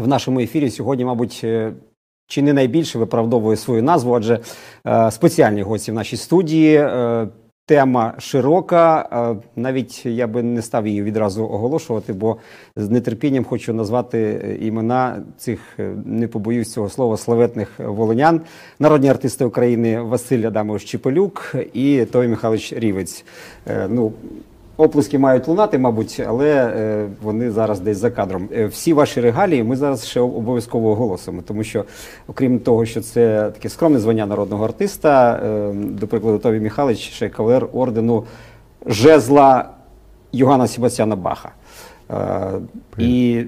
в нашому ефірі сьогодні, мабуть, е, чи не найбільше виправдовує свою назву, адже е, спеціальні гості в нашій студії. Е, Тема широка, е, навіть я би не став її відразу оголошувати, бо з нетерпінням хочу назвати е, імена цих, не побоюсь цього слова, славетних волинян, народні артисти України Василь Адамович Чепелюк і Той Михайлович Рівець. Ну, Оплески мають лунати, мабуть, але е, вони зараз десь за кадром. Е, всі ваші регалії ми зараз ще обов'язково оголосимо, тому що, окрім того, що це таке скромне звання народного артиста, е, до прикладу, Тові Михайлович ще кавалер ордену жезла Йоганна Себастьяна Баха. І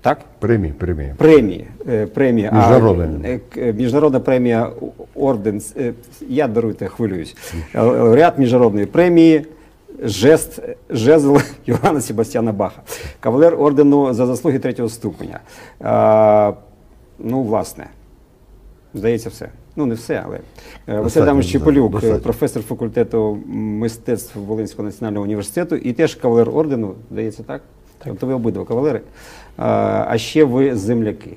так? Премії, премії. Премії. премії. Міжнародна. е, Міжнародна премія орден. Я даруйте, хвилююсь. Лауреат міжнародної премії. Жест жезл Йоганна Себастьяна Баха, кавалер ордену за заслуги третього ступеня. Е, ну, власне, здається, все. Ну, не все, але е, Василь Адамович да, Чеполюк, е, професор факультету мистецтв Волинського національного університету, і теж кавалер ордену, здається, так? Тобто ви обидва кавалери. А ще ви земляки.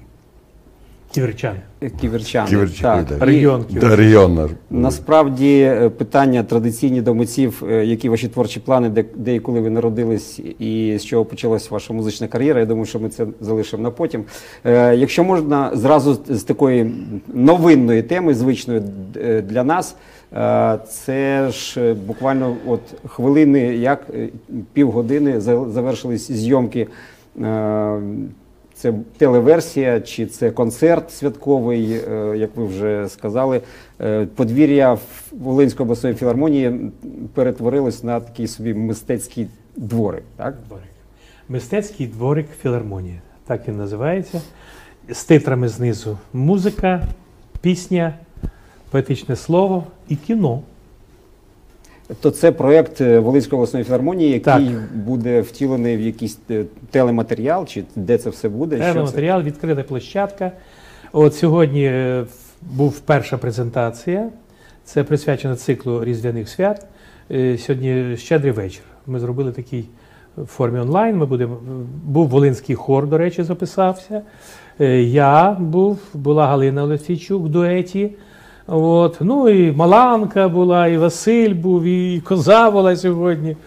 Ківерчани. Ківерчани. Ківерчани, так. так. Регіон Ківерчани. Да, регіон наш. Насправді е, питання традиційні до митців, е, які ваші творчі плани, де, де і коли ви народились, і з чого почалась ваша музична кар'єра. Я думаю, що ми це залишимо на потім. Е, Якщо можна, зразу з такої новинної теми, звичної е, для нас, е, це ж буквально от хвилини, як півгодини завершились зйомки. е, це телеверсія чи це концерт святковий, е, як ви вже сказали. Е, Подвір'я Волинської обласної філармонії перетворилось на такий собі мистецький дворик. Так? Дворик. Мистецький дворик філармонії. Так він називається. З титрами знизу музика, пісня, поетичне слово і кіно. То це проєкт е, Волинської обласної філармонії, який Так. буде втілений в якийсь е, телематеріал, чи де це все буде? Що це? матеріал, відкрита площадка. От сьогодні е, був перша презентація. Це присвячено циклу Різдвяних свят. Сьогодні щедрий вечір. Ми зробили такий в формі онлайн. Ми будемо, був Волинський хор, до речі, записався. Я був, була Галина Олексійчук в дуеті. От. Ну і Маланка була, і Василь був, і Коза була сьогодні.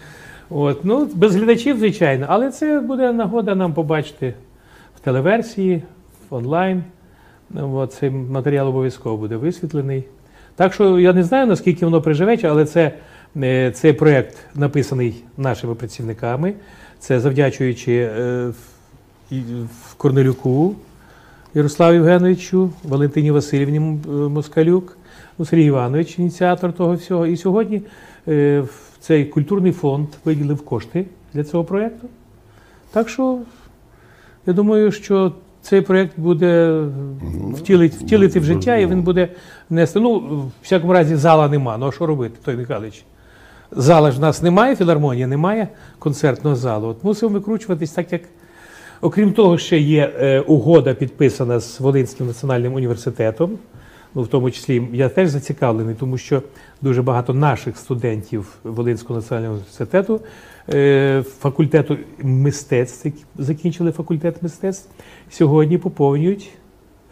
От. Ну, без глядачів, звичайно, але це буде нагода нам побачити в телеверсії, онлайн. От, цей матеріал обов'язково буде висвітлений. Так що я не знаю, наскільки воно приживеться, але це, е, цей проєкт написаний нашими працівниками. Це завдячуючи е, Корнелюку Ярославу Євгеновичу, Валентині Васильівні е, Москалюк, ну, Сергій Іванович, ініціатор того всього. І сьогодні е, цей культурний фонд виділив кошти для цього проєкту. Так що я думаю, що цей проєкт буде втілити, втілити в життя, і він буде нести. Ну, в всякому разі, зала нема. Ну а що робити, той Михайлович? Зала ж в нас немає, філармонії немає концертного залу. От мусимо викручуватись так, як. Окрім того, ще є е, угода підписана з Волинським національним університетом. Ну, в тому числі я теж зацікавлений, тому що дуже багато наших студентів Волинського національного університету, е, факультету мистецтв, які закінчили факультет мистецтв, сьогодні поповнюють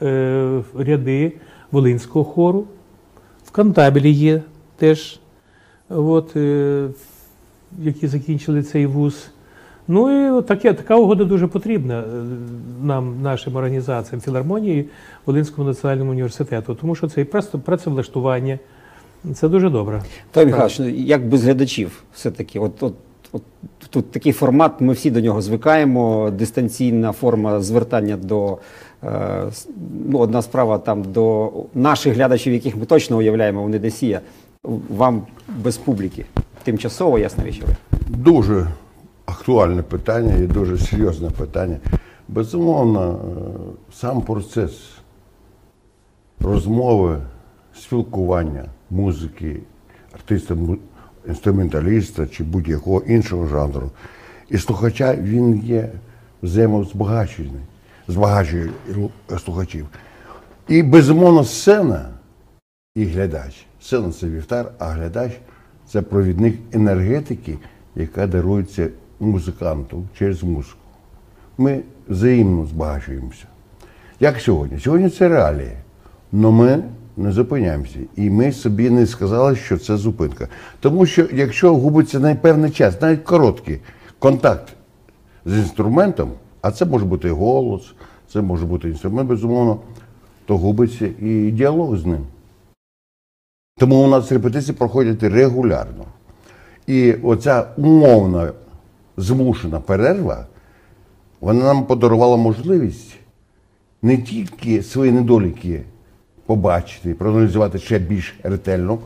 е, ряди Волинського хору. В Кантабелі є теж, от, які закінчили цей вуз. Ну і таке, така угода дуже потрібна е, нам, нашим організаціям філармонії Волинському національному університету, тому що це і просто працевлаштування. Це дуже добре. Той Михайлович, ну, як без глядачів, все-таки, от, от, от тут такий формат, ми всі до нього звикаємо. Дистанційна форма звертання до е, ну, одна справа там до наших глядачів, яких ми точно уявляємо, вони десь є. Вам без публіки. Тимчасово, ясна річ. Дуже актуальне питання і дуже серйозне питання. Безумовно, е, сам процес розмови, спілкування, музики, артиста, інструменталіста чи будь-якого іншого жанру. І слухача він є взаємозбагачений, збагачує слухачів. І безумовно сцена і глядач. Сцена це вівтар, а глядач це провідник енергетики, яка дарується музиканту через музику. Ми взаємно збагачуємося. Як сьогодні? Сьогодні це реалії. Але ми не зупиняємося. І ми собі не сказали, що це зупинка. Тому що якщо губиться на час, навіть короткий контакт з інструментом, а це може бути голос, це може бути інструмент, безумовно, то губиться і діалог з ним. Тому у нас репетиції проходять регулярно. І оця умовна змушена перерва, вона нам подарувала можливість не тільки свої недоліки побачити, проаналізувати ще більш ретельно,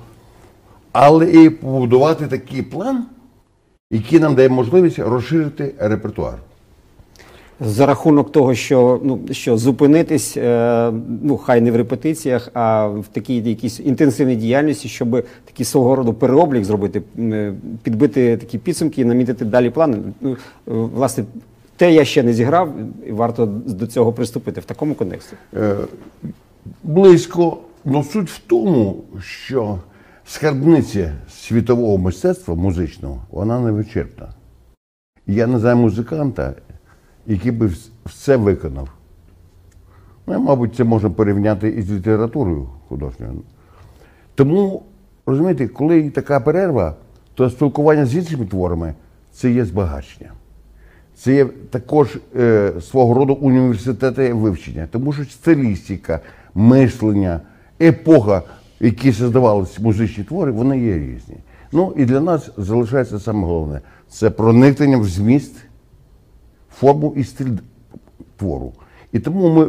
але і побудувати такий план, який нам дає можливість розширити репертуар. За рахунок того, що ну що зупинитись, е, ну хай не в репетиціях, а в такій якійсь інтенсивній діяльності, щоб такий свого роду переоблік зробити, е, підбити такі підсумки і намітити далі плани. Ну, е, власне, те я ще не зіграв, і варто до цього приступити в такому контексті. Е, близько. Ну суть в тому, що скарбниця світового мистецтва музичного, вона не вичерпна. Я не знаю музиканта, який би все виконав. Ну, мабуть, це можна порівняти із літературою художньою. Тому, розумієте, коли така перерва, то спілкування з іншими творами це є збагачення. Це є також е, свого роду університети вивчення, тому що стилістика, мислення, епоха, в якій создавалися музичні твори, вони є різні. Ну і для нас залишається саме головне це проникнення в зміст, форму і стиль твору. І тому ми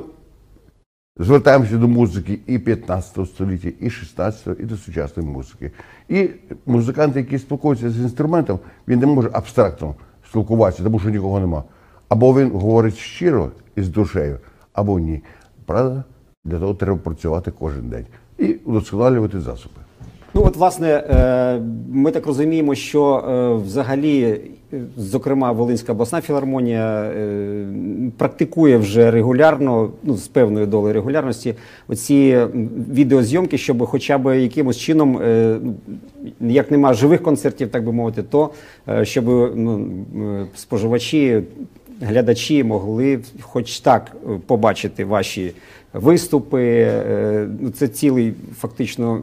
звертаємося до музики і 15 століття, і 16, і до сучасної музики. І музикант, який спілкується з інструментом, він не може абстрактно спілкуватися, тому що нікого нема. Або він говорить щиро і з душею, або ні. Правда? Для того треба працювати кожен день і удосконалювати засоби. От, власне, е, ми так розуміємо, що е, взагалі, е, зокрема, Волинська обласна філармонія практикує вже регулярно, ну, з певною долею регулярності, оці відеозйомки, щоб хоча б якимось чином, ну, як нема живих концертів, так би мовити, то щоб ну, споживачі, глядачі могли хоч так е, побачити ваші виступи. Е, ну, Це цілий фактично.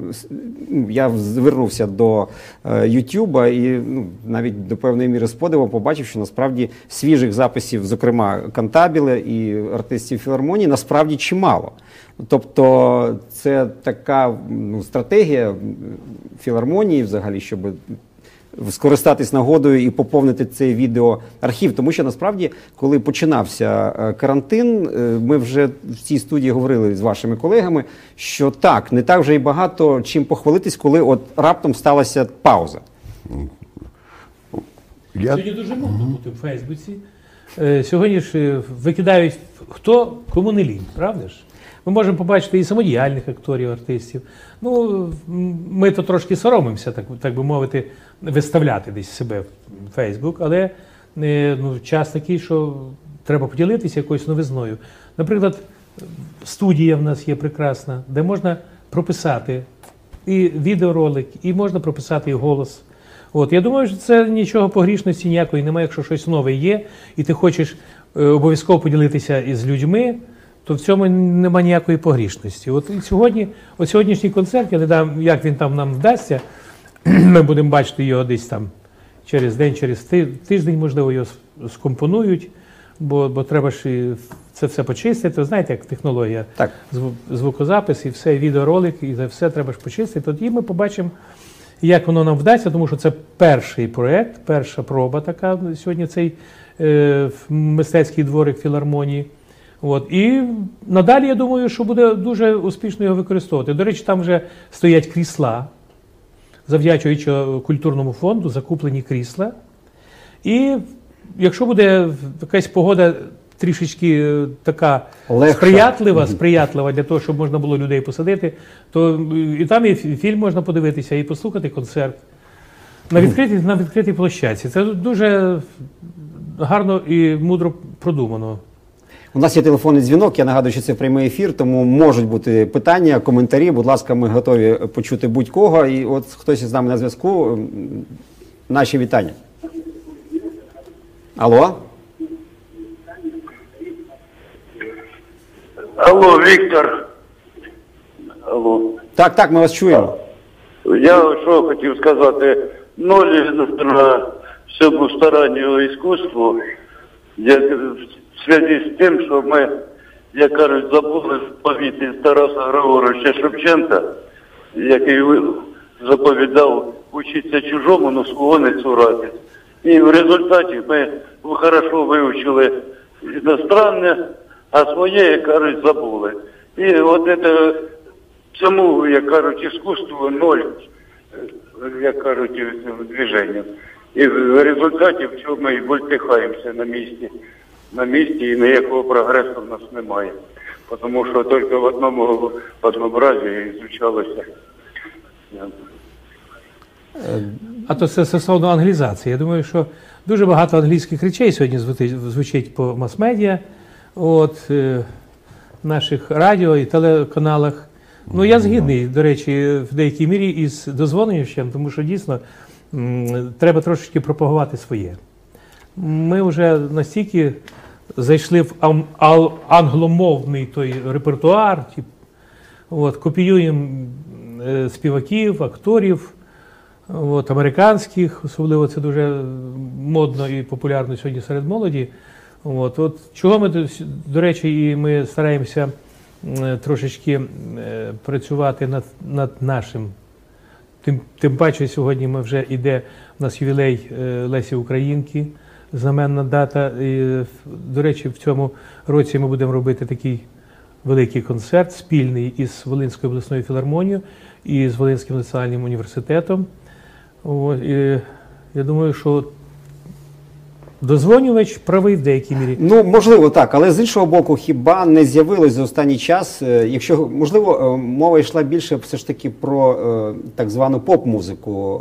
ну, Я звернувся до е, Ютуба і ну, навіть до певної міри з побачив, що насправді свіжих записів, зокрема Кантабіле і артистів філармонії, насправді чимало. Тобто це така ну, стратегія філармонії, взагалі, щоб скористатись нагодою і поповнити цей відеоархів. Тому що насправді, коли починався е, карантин, е, ми вже в цій студії говорили з вашими колегами, що так, не так вже і багато чим похвалитись, коли от раптом сталася пауза. Я Сьогодні дуже модно бути в Фейсбуці. Е, Сьогодні ж викидають хто кому не лінь, правда ж? Ми можемо побачити і самодіяльних акторів, артистів. Ну, ми то трошки соромимося, так, так би мовити, виставляти десь себе в Фейсбук, але е, ну, час такий, що треба поділитися якоюсь новизною. Наприклад, студія в нас є прекрасна, де можна прописати і відеоролик, і можна прописати і голос. От я думаю, що це нічого погрішності ніякої немає. Якщо щось нове є, і ти хочеш е, обов'язково поділитися із людьми, то в цьому немає ніякої погрішності. От і сьогодні, от сьогоднішній концерт, я не дам, як він там нам вдасться. Ми будемо бачити його десь там через день, через тиждень, можливо, його скомпонують, бо, бо треба ж це все почистити. Ви знаєте, як технологія Так. звукозапис і все, відеоролик, і це все треба ж почистити. Тоді ми побачимо, як воно нам вдасться, тому що це перший проєкт, перша проба така сьогодні цей е, мистецький дворик філармонії. От. І надалі я думаю, що буде дуже успішно його використовувати. До речі, там вже стоять крісла, завдячуючи культурному фонду, закуплені крісла. І якщо буде якась погода трішечки е, така Легша. сприятлива, сприятлива для того, щоб можна було людей посадити, то е, і там і фільм можна подивитися, і послухати концерт. На відкритій, на відкритій площадці. Це дуже гарно і мудро продумано. У нас є телефонний дзвінок. Я нагадую, що це прямий ефір, тому можуть бути питання, коментарі. Будь ласка, ми готові почути будь-кого. І от хтось із нами на зв'язку. Наші вітання. Алло? Алло, Віктор. Алло. Так, так, ми вас чуємо. Я що хотів сказати, ноль на всьому старанню іскусству, як в зв'язку з тим, що ми, як кажуть, забули повіти Тараса Григоровича Шевченка, який заповідав учитися чужому, но свого не цурати. І в результаті ми хорошо вивчили іностранне, а своє, як кажуть, забули. І от це, цьому, як кажуть, іскусству ноль, як кажуть, движення. І в результаті в цьому і вольтихаємося на місці. На місці і ніякого прогресу в нас немає. Тому що тільки в одному однообразі звучалося. А то це стосовно англізації. Я думаю, що дуже багато англійських речей сьогодні звучить, по мас-медіа, от, е, наших радіо і телеканалах. Ну, я згідний, до речі, в деякій мірі із дозвонювачем, тому що дійсно м, треба трошечки пропагувати своє. Ми вже настільки зайшли в англомовний той репертуар, тип, от, копіюємо е, співаків, акторів, от, американських, особливо це дуже модно і популярно сьогодні серед молоді. От, от, чого ми, до, речі, і ми стараємося трошечки е, працювати над, над нашим. Тим, тим паче сьогодні ми вже йде у нас ювілей е, Лесі Українки, знаменна дата. І, до речі, в цьому році ми будемо робити такий великий концерт спільний із Волинською обласною філармонією і з Волинським національним університетом. О, і я думаю, що дозвонювач правий в деякій мірі. Ну, можливо, так, але з іншого боку, хіба не з'явилось за останній час, е, якщо можливо, е, мова йшла більше все ж таки про е, так звану поп-музику,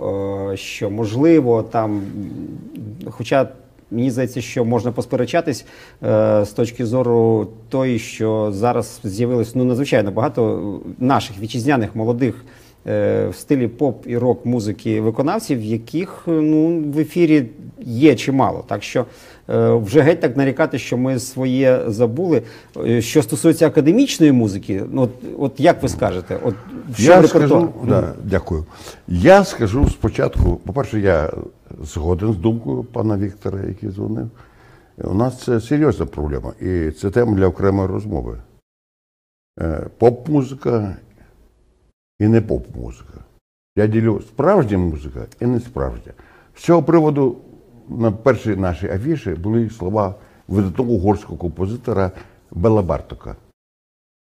що можливо там, хоча мені здається, що можна посперечатись е, з точки зору тої, що зараз з'явилось ну надзвичайно багато наших вітчизняних молодих. е, В стилі поп і рок музики виконавців, яких е, ну в ефірі є чимало. Так що е, вже геть так нарікати, що ми своє забули. Е, Що стосується академічної музики, ну от, от як ви скажете, от що Я скажу, да, дякую. Я скажу спочатку, по-перше, я згоден з думкою пана Віктора, який дзвонив. У нас це серйозна проблема, і це тема для окремої розмови. Е, Поп-музика і не поп-музика. Я ділю справжня музика і не справжня. З цього приводу на першій нашій афіші були слова видатного угорського композитора Бела Бартока.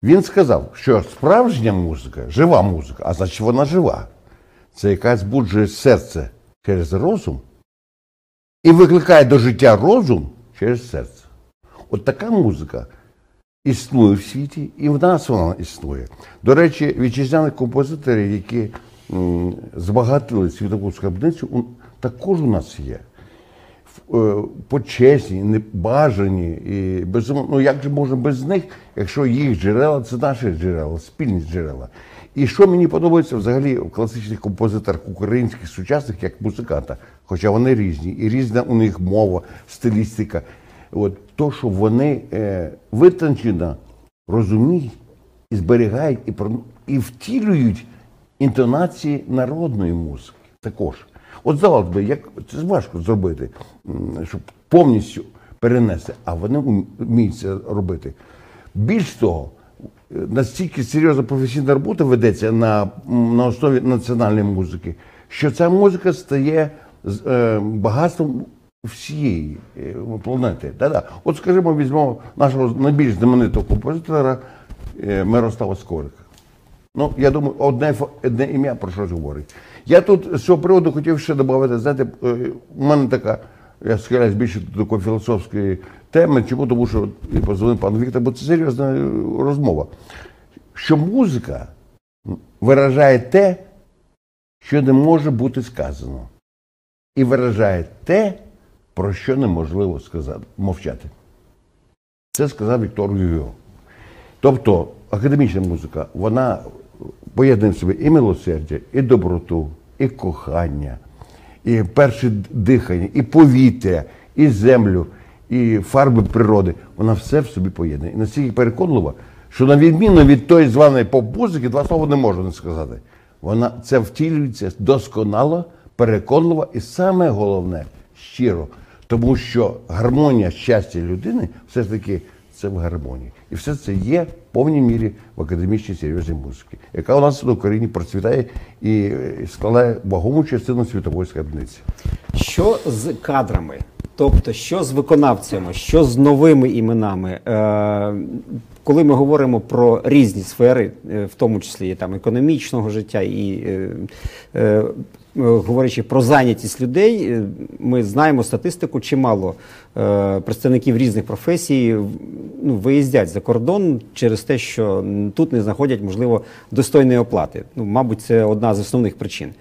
Він сказав, що справжня музика, жива музика, а значить вона жива. Це яка збуджує серце через розум і викликає до життя розум через серце. От така музика існує в світі, і в нас вона існує. До речі, вітчизняні композитори, які збагатили світову скарбницю, також у нас є. Е, Почесні, небажані і безумовно, ну як же можна без них, якщо їх джерела це наші джерела, спільні джерела. І що мені подобається взагалі в класичних композиторах українських сучасних як музиканта, хоча вони різні, і різна у них мова, стилістика. От то, що вони е, витончено розуміють і зберігають, і, і втілюють інтонації народної музики також. От здавалося б, як це важко зробити, щоб повністю перенести, а вони вміють це робити. Більш того, настільки серйозна професійна робота ведеться на, на основі національної музики, що ця музика стає е, багатством всієї е, планети. Да-да. От, скажімо, візьмемо нашого найбільш знаменитого композитора е, Мирослава Скорика. Ну, я думаю, одне, одне ім'я про щось говорить. Я тут з цього приводу хотів ще додати, знаєте, у мене така, я схиляюсь більше до такої філософської теми, чому тому що і позвонив пан Віктор, бо це серйозна е, розмова. Що музика виражає те, що не може бути сказано, і виражає те, про що неможливо сказати, мовчати. Це сказав Віктор Юго. Тобто академічна музика, вона поєднує в собі і милосердя, і доброту, і кохання, і перше дихання, і повітря, і землю, і фарби природи. Вона все в собі поєднує. І настільки переконлива, що на відміну від тої званої поп-музики, два слова не можу не сказати. Вона це втілюється досконало, переконливо і саме головне щиро. Тому що гармонія щастя людини все ж таки це в гармонії. І все це є повній мірі в академічній серйозній музиці, яка у нас в Україні процвітає і е, складає вагому частину світової скарбниці. Що з кадрами? Тобто, що з виконавцями, що з новими іменами? Е, коли ми говоримо про різні сфери, е, в тому числі там економічного життя, і говорячи про зайнятість людей, е, ми знаємо статистику, чимало е, представників різних професій ну, виїздять за кордон через те, що тут не знаходять, можливо, достойної оплати. Ну, мабуть, це одна з основних причин.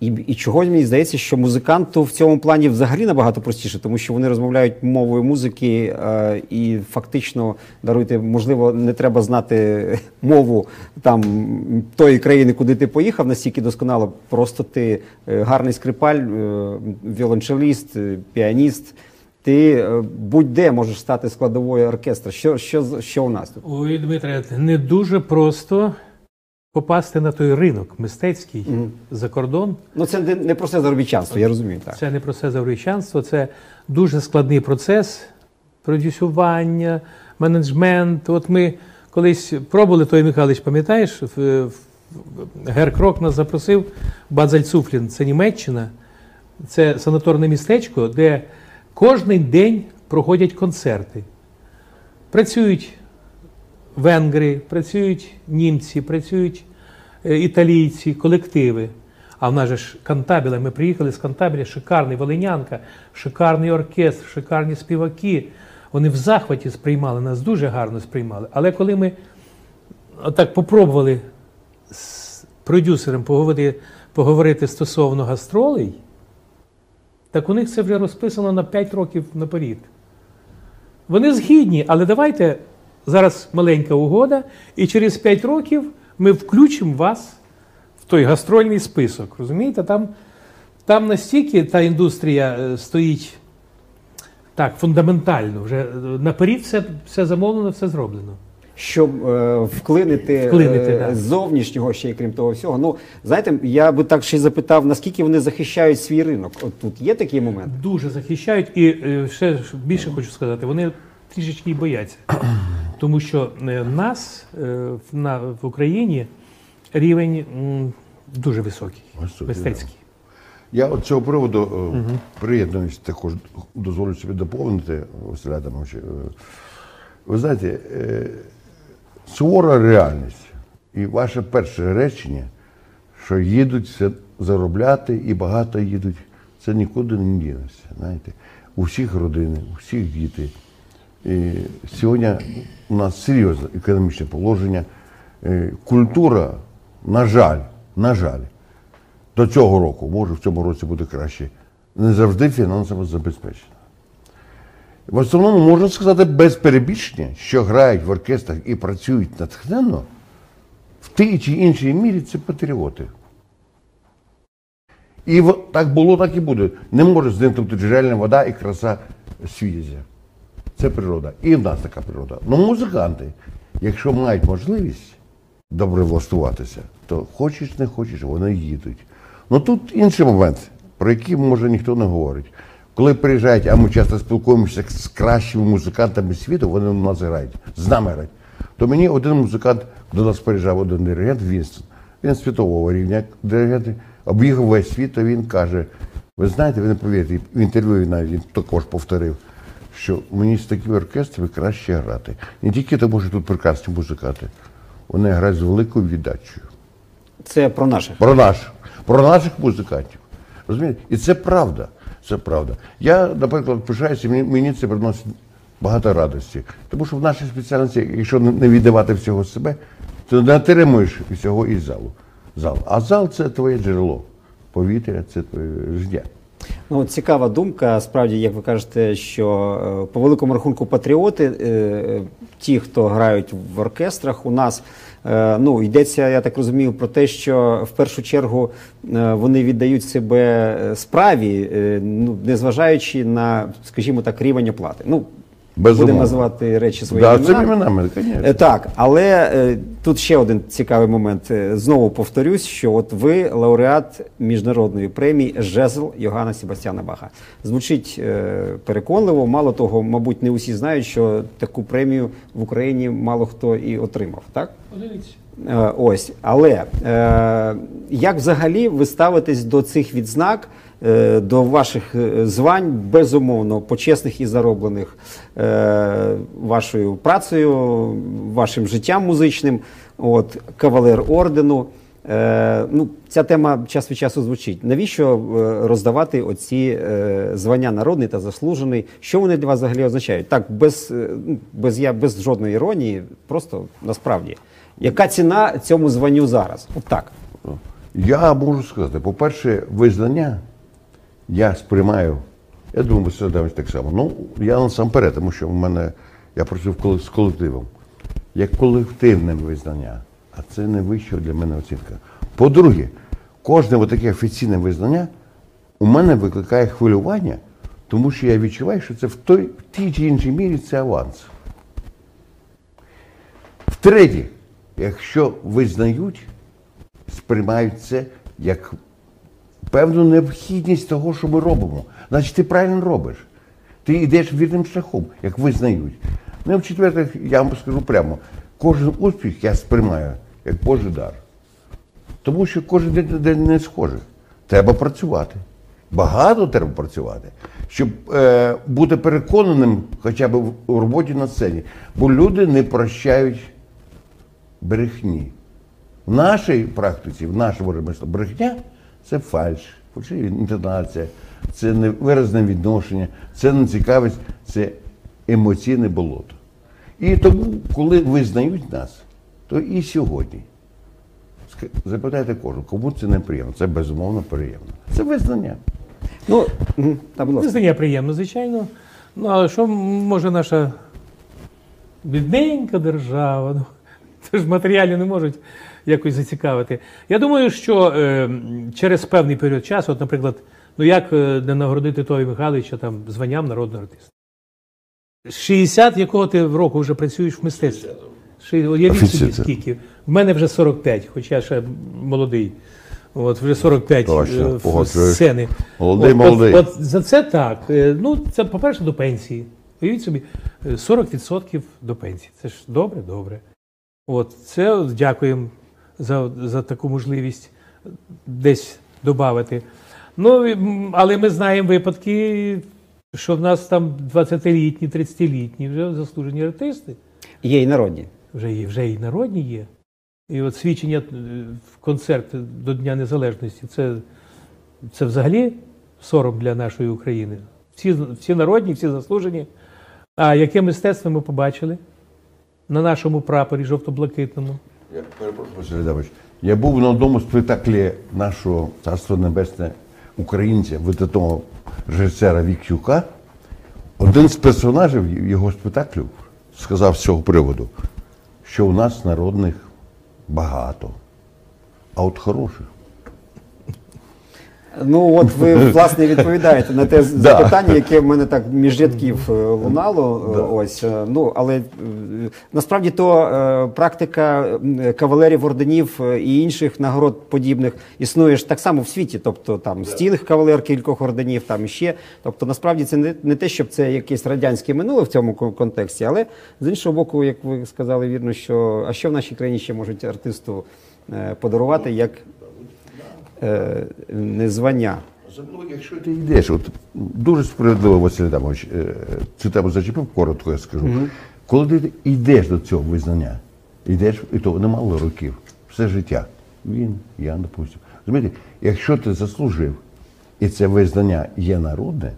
І, і чого мені здається, що музиканту в цьому плані взагалі набагато простіше, тому що вони розмовляють мовою музики, е, і фактично даруйте, можливо, не треба знати мову там тої країни, куди ти поїхав, настільки досконало. Просто ти е, гарний скрипаль, е, віолончеліст, е, піаніст. Ти е, будь-де можеш стати складовою оркестра. Що, що, що у нас тут? Ой, Дмитре, не дуже просто попасти на той ринок мистецький за кордон. Ну це не, не просте заробітчанство, я розумію так. Це не процес заврічанства, це дуже складний процес продюсування, менеджмент. От ми колись пробували, той Михайлович, пам'ятаєш, в, в, Гер нас запросив Бадзальцуфлін, це Німеччина, це санаторне містечко, де кожен день проходять концерти. Працюють венгри, працюють німці, працюють е, італійці, колективи. А в нас же ж Кантабіла, ми приїхали з Кантабіля, шикарний Волинянка, шикарний оркестр, шикарні співаки. Вони в захваті сприймали, нас дуже гарно сприймали. Але коли ми отак попробували з продюсером поговорити, поговорити стосовно гастролей, так у них це вже розписано на 5 років наперед. Вони згідні, але давайте зараз маленька угода, і через 5 років ми включимо вас в той гастрольний список. Розумієте? Там, там настільки та індустрія е, стоїть так, фундаментально. Вже е, наперед все, все замовлено, все зроблено. Щоб е, вклинити, Вклинити, е, да. зовнішнього ще й крім того всього. Ну знаєте, я би так ще й запитав, наскільки вони захищають свій ринок. От тут є такий момент. Дуже захищають, і е, ще більше хочу сказати, вони трішечки бояться. Тому що е, нас е, в- на, в Україні рівень дуже високий, мистецький. Я от цього приводу е, приєднуюсь також, дозволю собі доповнити Василя Адамовича. Ви знаєте, сувора реальність і ваше перше речення, що їдуть все заробляти і багато їдуть, це нікуди не дінеться. Знаєте, у всіх родини, у всіх діти. І сьогодні у нас серйозне економічне положення. Е, Культура, на жаль, на жаль, до цього року, може в цьому році буде краще, не завжди фінансово забезпечена. В основному можна сказати без перебільшення, що грають в оркестрах і працюють натхненно, в тій чи іншій мірі це патріоти. І так було, так і буде. Не може зникнути джерельна вода і краса світязя. Це природа. І в нас така природа. Ну, музиканти, якщо мають можливість добре влаштуватися, то хочеш не хочеш, вони їдуть. Ну тут інший момент, про який може ніхто не говорить. Коли приїжджають, а ми часто спілкуємося з кращими музикантами світу, вони у нас грають, з нами грають. То мені один музикант до нас приїжджав один диригент Вінстон. Він світового рівня диригент, об'їхав весь світ, то він каже: ви знаєте, ви не повірите, в інтерв'ю навіть він також повторив, що мені з такими оркестрами краще грати. Не тільки тому, що тут прекрасні музиканти, вони грають з великою віддачею. Це про наших. Про наш, про наших музикантів. Розумієте? І це правда. Це правда. Я, наприклад, пишаюся, мені, мені це приносить багато радості. Тому що в нашій спеціальності, якщо не віддавати всього себе, то не отримуєш всього із залу. Зал. А зал це твоє джерело. Повітря це твоє життя. Ну, цікава думка. Справді, як ви кажете, що е, по великому рахунку патріоти, е, ті, хто грають в оркестрах, у нас е, ну йдеться, я так розумію, про те, що в першу чергу вони віддають себе справі, ну незважаючи на, скажімо так, рівень оплати. Ну Безумовно. будемо називати речі своїми Да, іменами. іменами, звісно. Е, Так, але е, тут ще один цікавий момент. Е, Знову повторюсь, що от ви лауреат міжнародної премії Жезл Йогана Себастьяна Баха. Звучить е, переконливо. Мало того, мабуть, не усі знають, що таку премію в Україні мало хто і отримав. Так? Подивіться. Е, Ось, але е, як взагалі ви ставитесь до цих відзнак, до ваших е, звань, безумовно, почесних і зароблених е, вашою працею, вашим життям музичним, от, кавалер ордену. Е, ну, ця тема час від часу звучить. Навіщо е, роздавати оці е, звання народний та заслужений? Що вони для вас взагалі означають? Так, без, е, ну, без, я, без жодної іронії, просто насправді. Яка ціна цьому званню зараз? От так. Я можу сказати, по-перше, визнання я сприймаю, я думаю, Сергій так само. Ну, я насамперед, тому що в мене я працюю з колективом. Як колективне визнання, а це не вища для мене оцінка. По-друге, кожне таке офіційне визнання у мене викликає хвилювання, тому що я відчуваю, що це в той, в тій чи іншій мірі це аванс. Втретє, якщо визнають, сприймають це як певну необхідність того, що ми робимо. Значить, ти правильно робиш. Ти йдеш вірним шляхом, як визнають. Ну, і в четвертих, я вам скажу прямо, кожен успіх я сприймаю як Божий дар. Тому що кожен день на день не схожий. Треба працювати. Багато треба працювати, щоб е, бути переконаним хоча б в роботі на сцені. Бо люди не прощають брехні. В нашій практиці, в нашому ремеслі, брехня це фальш, фальшива інтонація, це невиразне відношення, це нецікавість, це емоційне болото. І тому, коли визнають нас, то і сьогодні. Запитайте кожен, кому це неприємно. Це безумовно приємно. Це визнання. Ну. Визнання приємно, звичайно. Ну, але що може наша бідненька держава? Ну, це ж матеріалі не можуть якось зацікавити. Я думаю, що е, через певний період часу, от, наприклад, ну як е, не нагородити Тові Михайловича там званням народного артиста? З 60 якого ти в року вже працюєш в мистецтві? Я собі скільки. В мене вже 45, хоча я ще молодий. От вже 45 Точно, е, в сцени. Молодий, от, молодий. От, от за це так. Е, Ну, це, по-перше, до пенсії. Уявіть собі, е, 40% до пенсії. Це ж добре, добре. От, це дякуємо за, за таку можливість десь додати. Ну, але ми знаємо випадки, що в нас там 20-літні, 30-літні вже заслужені артисти. Є і народні. Вже вже і народні є. І от свідчення е, в концерт до Дня Незалежності це, це взагалі сором для нашої України. Всі, всі народні, всі заслужені. А яке мистецтво ми побачили на нашому прапорі жовто-блакитному? Я перепрошую, Василь. Я був на одному спектаклі нашого царства небесне українця, видатного режисера Вікчука. Один з персонажів його спектаклю сказав з цього приводу, що у нас народних багато, а от хороших. Ну, от ви власне відповідаєте на те запитання, яке в мене так між рядків е, лунало. е, Ось е, ну але насправді то практика кавалерів орденів і інших нагород подібних існує ж так само в світі. Тобто там стілих кавалер кількох орденів, там іще. Тобто, насправді це не, не те, щоб це якесь радянське минуле в цьому контексті, але з іншого боку, як ви сказали вірно, що а що в нашій країні ще можуть артисту подарувати як е, не звання. Якщо ти йдеш, от дуже справедливо Василь Адамович е, цю тему зачепив, коротко я скажу. Коли ти йдеш до цього визнання, йдеш, і то немало років, все життя. Він, я, допустим. Розумієте, якщо ти заслужив, і це визнання є народне,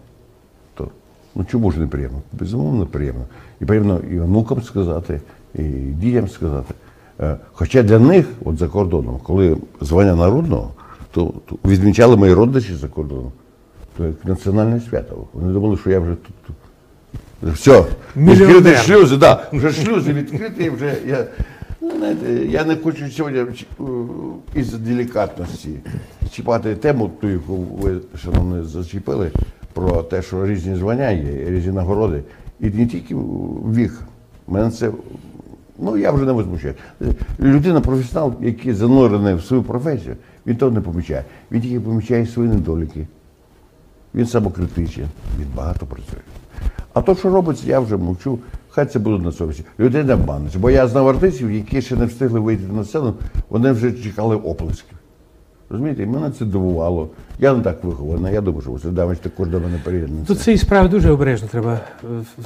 то ну чому ж не приємно? Безумовно, приємно. І приємно і онукам сказати, і дітям сказати. Е, Хоча для них, от за кордоном, коли звання народного, то, то відмічали мої родичі за кордоном, то як національне свято. Вони думали, що я вже тут. тут. Все, відкриті шлюзи, да, вже шлюзи відкриті, вже я. Ну, знаєте, я не хочу сьогодні е, із делікатності чіпати тему, ту, яку ви, шановні, зачепили, про те, що різні звання є, різні нагороди. І не тільки вік. Мене це, ну я вже не возмущаю. Людина професіонал, який занурений в свою професію, він того не помічає. Він тільки помічає свої недоліки. Він самокритичний, він багато працює. А то, що робиться, я вже мовчу, хай це буде на совісті. Людей не обмануть. Бо я знав артистів, які ще не встигли вийти на сцену, вони вже чекали оплесків. Розумієте, і мене це дивувало. Я не так вихований, я думаю, що Василь також до мене приєднується. Тут цієї справи дуже обережно треба.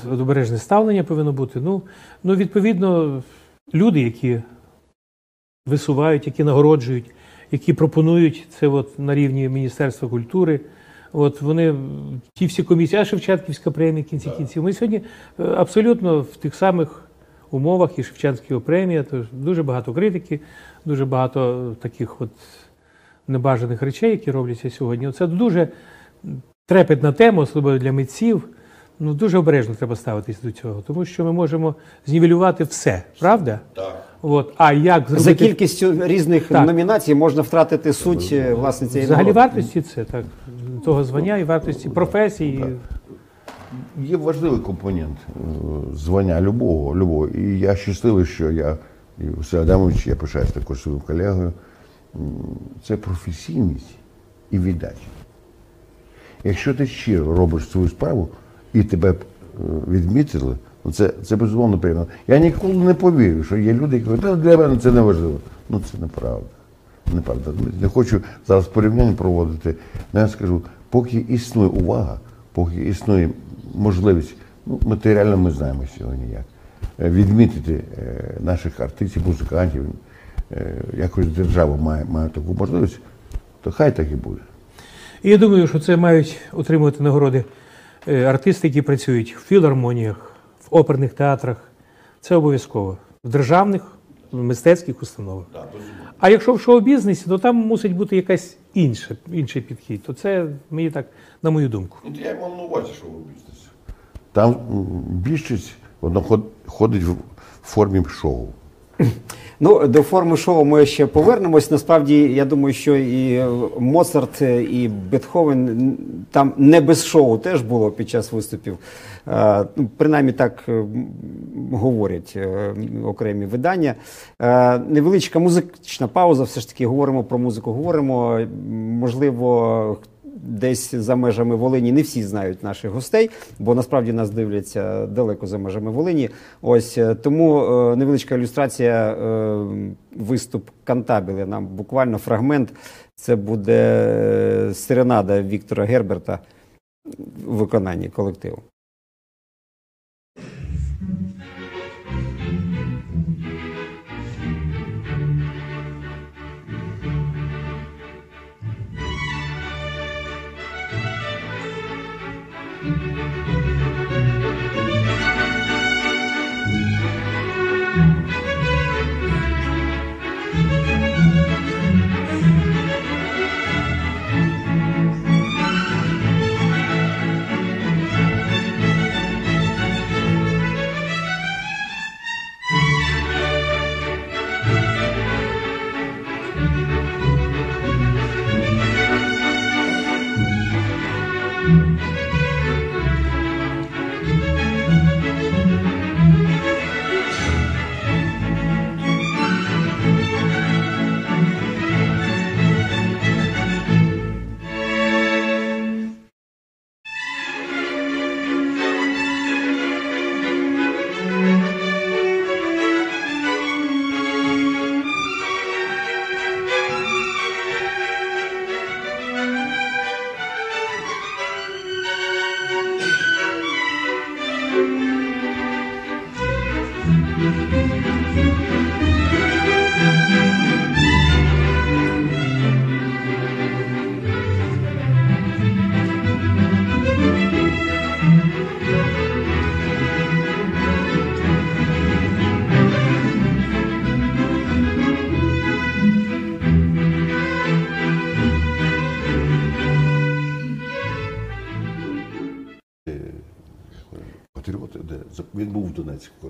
е, Обережне ставлення повинно бути. Ну, ну, відповідно, люди, які висувають, які нагороджують, які пропонують це от на рівні Міністерства культури. От вони ті всі комісії, а Шевченківська премія в кінці кінців. Ми сьогодні е, абсолютно в тих самих умовах і Шевченківська премія, тож дуже багато критики, дуже багато таких от небажаних речей, які робляться сьогодні. Це дуже трепетна тема, особливо для митців. Ну, дуже обережно треба ставитись до цього, тому що ми можемо знівелювати все, правда? Так. От. А як зробити За кількістю різних Так. номінацій можна втратити суть е, власне цієї взагалі нагороди. вартості це так, того звання і вартості професії. Є важливий компонент е, звання любого, любого. І я щасливий, що я, і Василь Адамович, я пишаюсь також своїм колегою. Це професійність і віддача. Якщо ти щиро робиш свою справу і тебе е, відмітили, це, це безумовно приємно. Я ніколи не повірю, що є люди, які кажуть, для мене це не важливо. Ну це неправда. Неправда. Не хочу зараз порівняння проводити. але я скажу, поки існує увага, поки існує можливість, ну, матеріально ми знаємо сьогодні як, е, відмітити е, наших артистів, музикантів, е, якось держава має, має таку можливість, то хай так і буде. Я думаю, що це мають отримувати нагороди артисти, які працюють в філармоніях, в оперних театрах. Це обов'язково. В державних, в мистецьких установах. А якщо в шоу-бізнесі, то там мусить бути якась інша, інший підхід. То це мені так, на мою думку. Ну, Я мав на увазі, бізнес. Там більшість воно ходить в формі шоу. Ну, до форми шоу ми ще повернемось. Насправді, я думаю, що і Моцарт, е, і Бетховен там не без шоу теж було під час виступів. Е, Ну, принаймні так е, говорять е, окремі видання. Невеличка музична пауза, все ж таки говоримо про музику. Говоримо, можливо, десь за межами Волині не всі знають наших гостей, бо насправді нас дивляться далеко за межами Волині. Ось тому невеличка ілюстрація виступ Кантабіле. Нам буквально фрагмент. Це буде серенада Віктора Герберта в виконанні колективу.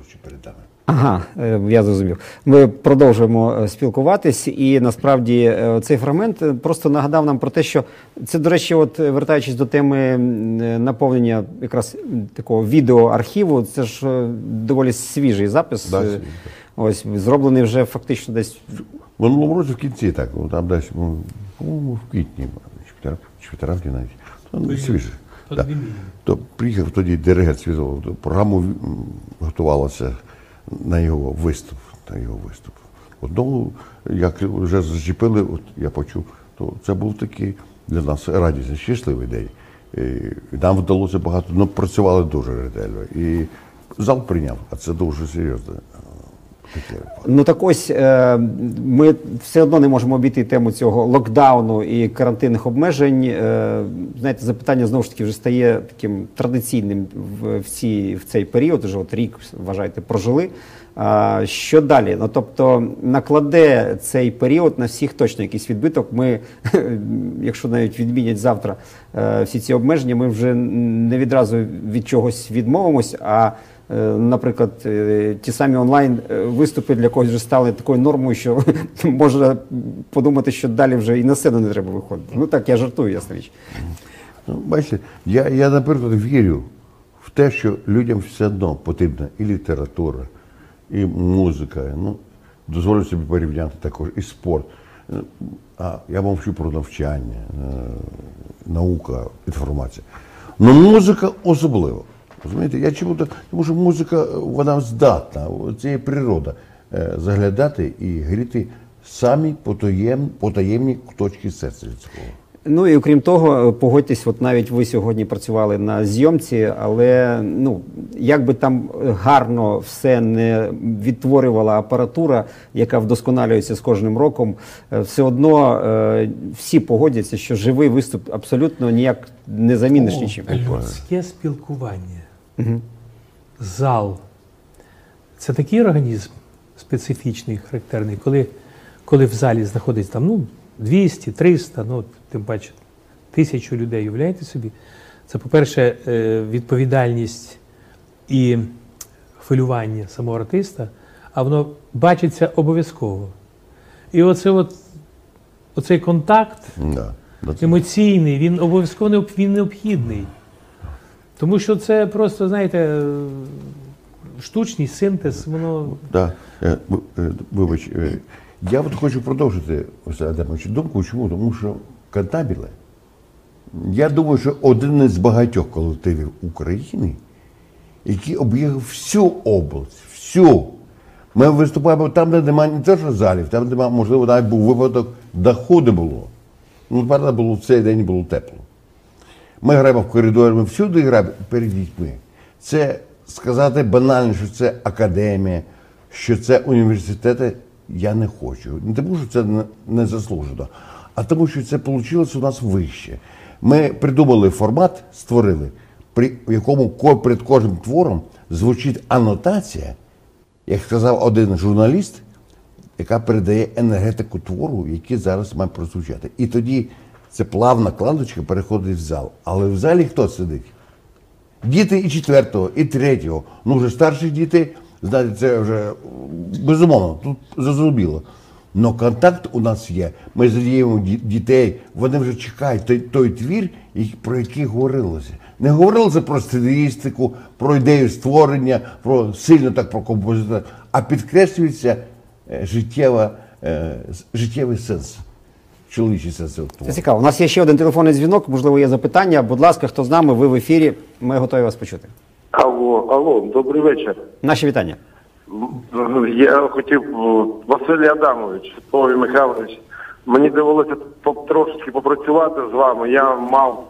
Донецьк, коротше, перед нами. Ага, е, я зрозумів. Ми продовжуємо е, спілкуватись, і насправді е, цей фрагмент просто нагадав нам про те, що це, до речі, от вертаючись до теми наповнення якраз такого відеоархіву, це ж доволі свіжий запис. Да, свіжий, Ось зроблений вже фактично десь В минулому році в кінці так, ну, там десь, ну, в квітні, чи в травні, чи навіть. Ну, свіже. От Да. То приїхав тоді диригент світового, то програму готувалася на його виступ. На його виступ. Одному, як вже зачепили, от я почув, то це був такий для нас радісний, щасливий день. І нам вдалося багато, ну працювали дуже ретельно. І зал прийняв, а це дуже серйозно. Е. Ну так ось е, ми все одно не можемо обійти тему цього локдауну і карантинних обмежень. Е, знаєте, запитання знову ж таки вже стає таким традиційним в, в, ці, в цей період. Уже от рік вважайте, прожили. Що далі? Ну тобто накладе цей період на всіх точно якийсь відбиток. Ми, якщо навіть відмінять завтра е, всі ці обмеження, ми вже не відразу від чогось відмовимось. а Е, Наприклад, е, ті самі онлайн е, виступи для когось вже стали такою нормою, що можна подумати, що далі вже і на сцену не треба виходити. Ну так, я жартую, ясна річ. Ну, бачите, я, я, наприклад, вірю в те, що людям все одно потрібна і література, і музика. Ну, дозволю собі порівняти також і спорт. Е, А я мовчу про навчання, е, наука, інформація. Ну, музика особливо. Розумієте, я чому то, тому що музика вона здатна, це є природа, е, заглядати і гріти самі потаєм, потаємні точки серця людського. Ну і окрім того, погодьтесь, от навіть ви сьогодні працювали на зйомці, але ну як би там гарно все не відтворювала апаратура, яка вдосконалюється з кожним роком, е, все одно е, всі погодяться, що живий виступ абсолютно ніяк не заміниш нічим. Людське спілкування. Зал. Це такий організм специфічний, характерний, коли, коли в залі знаходиться там, ну, 200, 300, ну, тим паче, тисячу людей, уявляєте собі? Це, по-перше, е, відповідальність і хвилювання самого артиста, а воно бачиться обов'язково. І оце от, оцей контакт Да. Да, емоційний, він обов'язково він необхідний. Тому що це просто, знаєте, штучний синтез, воно. Да. Е, е, Вибач, е, я от хочу продовжити Адамовичу думку. Чому? Тому що Кантабіле, я думаю, що один із багатьох колективів України, який об'їхав всю область, всю. Ми виступаємо там, де немає не те, що залів, там, де можливо, навіть був випадок, даху було. Ну, правда, було в цей день було тепло. Ми граємо в коридорі, ми всюди граємо перед дітьми. Це сказати банально, що це академія, що це університети, я не хочу. Не тому, що це не- заслужено, а тому, що це вийшло у нас вище. Ми придумали формат, створили, при якому перед кожним твором звучить анотація, як сказав один журналіст, яка передає енергетику твору, який зараз має прозвучати. І тоді ця плавна кладочка переходить в зал. Але в залі хто сидить? Діти і четвертого, і третього. Ну, вже старші діти, знаєте, це вже безумовно, тут зрозуміло. Но контакт у нас є. Ми задіємо ді- дітей, вони вже чекають той, той твір, про який говорилося. Не говорилося про стилістику, про ідею створення, про сильно так про композитора, а підкреслюється е, життєва, е, життєвий сенс, чоловічий сенс цього Це цікаво. У нас є ще один телефонний дзвінок. Можливо, є запитання. Будь ласка, хто з нами? Ви в ефірі. Ми готові вас почути. Алло, алло, добрий вечір. Наші вітання. Я хотів, Василь Адамович, Павло Михайлович, мені довелося трошечки попрацювати з вами. Я мав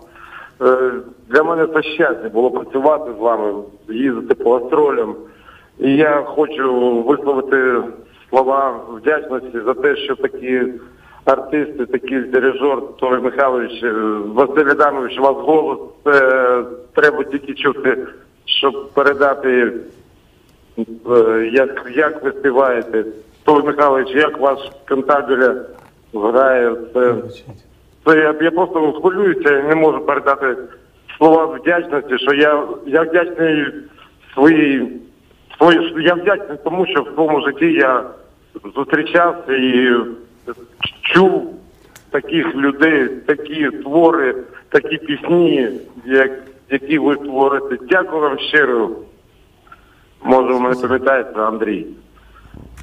е, для мене це щастя було працювати з вами, їздити по гастролям. І я хочу висловити слова вдячності за те, що такі артисти, такий дирижер Павло Михайлович, е, Василь Адамович, у вас голос це треба тільки чути, щоб передати Е, Як, як ви співаєте? Той Михайлович, як ваш кантабеля грає? Це, це я, я просто хвилююся, я не можу передати слова вдячності, що я, я вдячний своїй свою, я вдячний тому, що в своєму житті я зустрічався і чув таких людей, такі твори, такі пісні, як, які ви творите. Дякую вам щиро. Може, ви мене пам'ятаєте, Андрій.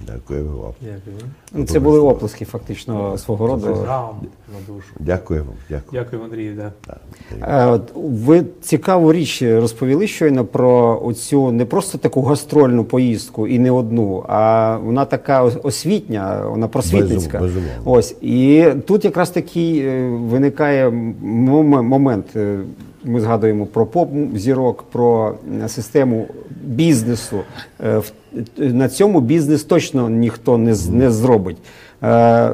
Дякую вам. Дякую. Ну, Це були оплески фактично свого роду. Грам на душу. Дякую вам. Дякую. Дякую, Андрію. Да. Е, от Ви цікаву річ розповіли щойно про оцю не просто таку гастрольну поїздку і не одну, а вона така освітня, вона просвітницька. Безум- безумовно. Ось і тут якраз такий е, виникає момент. Е, Ми згадуємо про поп зірок, про е, систему бізнесу. Е, в- На цьому бізнес точно ніхто не, не зробить. Е,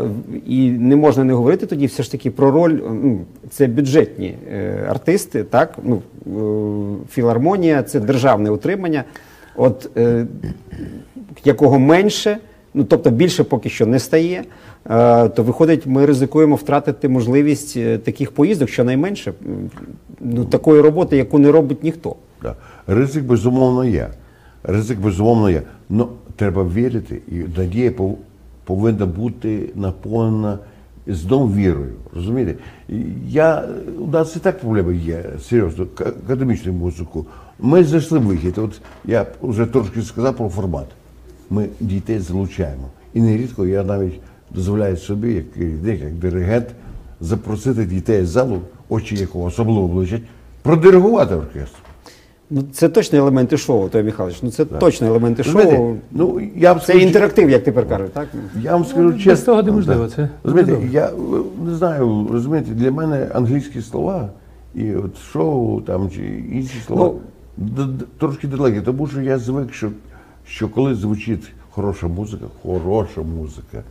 І не можна не говорити тоді все ж таки про роль. Ну, це бюджетні е, артисти, так? Ну, е, філармонія це державне утримання. От е, якого менше, ну тобто більше поки що не стає, е, то виходить, ми ризикуємо втратити можливість е, таких поїздок, щонайменше, ну, такої роботи, яку не робить ніхто. Да. Ризик безумовно є. Ризик безумовно є. Ну треба вірити, і надія пов- повинна бути наповнена знову вірою. Розумієте? Я, у нас і так проблеми є, серйозно, академічну музику. Ми знайшли вихід. От я вже трошки сказав про формат. Ми дітей залучаємо. І нерідко я навіть дозволяю собі, як керівник, як диригент, запросити дітей з залу, очі якого особливо блищать, продиригувати оркестр. Ну, це точно елементи шоу, Той Михайлович. Ну це точно елементи Розумієте, шоу. Ну, я вам Це скажу, інтерактив, як тепер кажуть, так? Я вам скажу Ну, без чесно. того неможливо, це Розумієте, я не знаю, розумієте, для мене англійські слова і от шоу там чи інші слова д- трошки далекі, тому що я звик, що, що коли звучить хороша музика, хороша музика,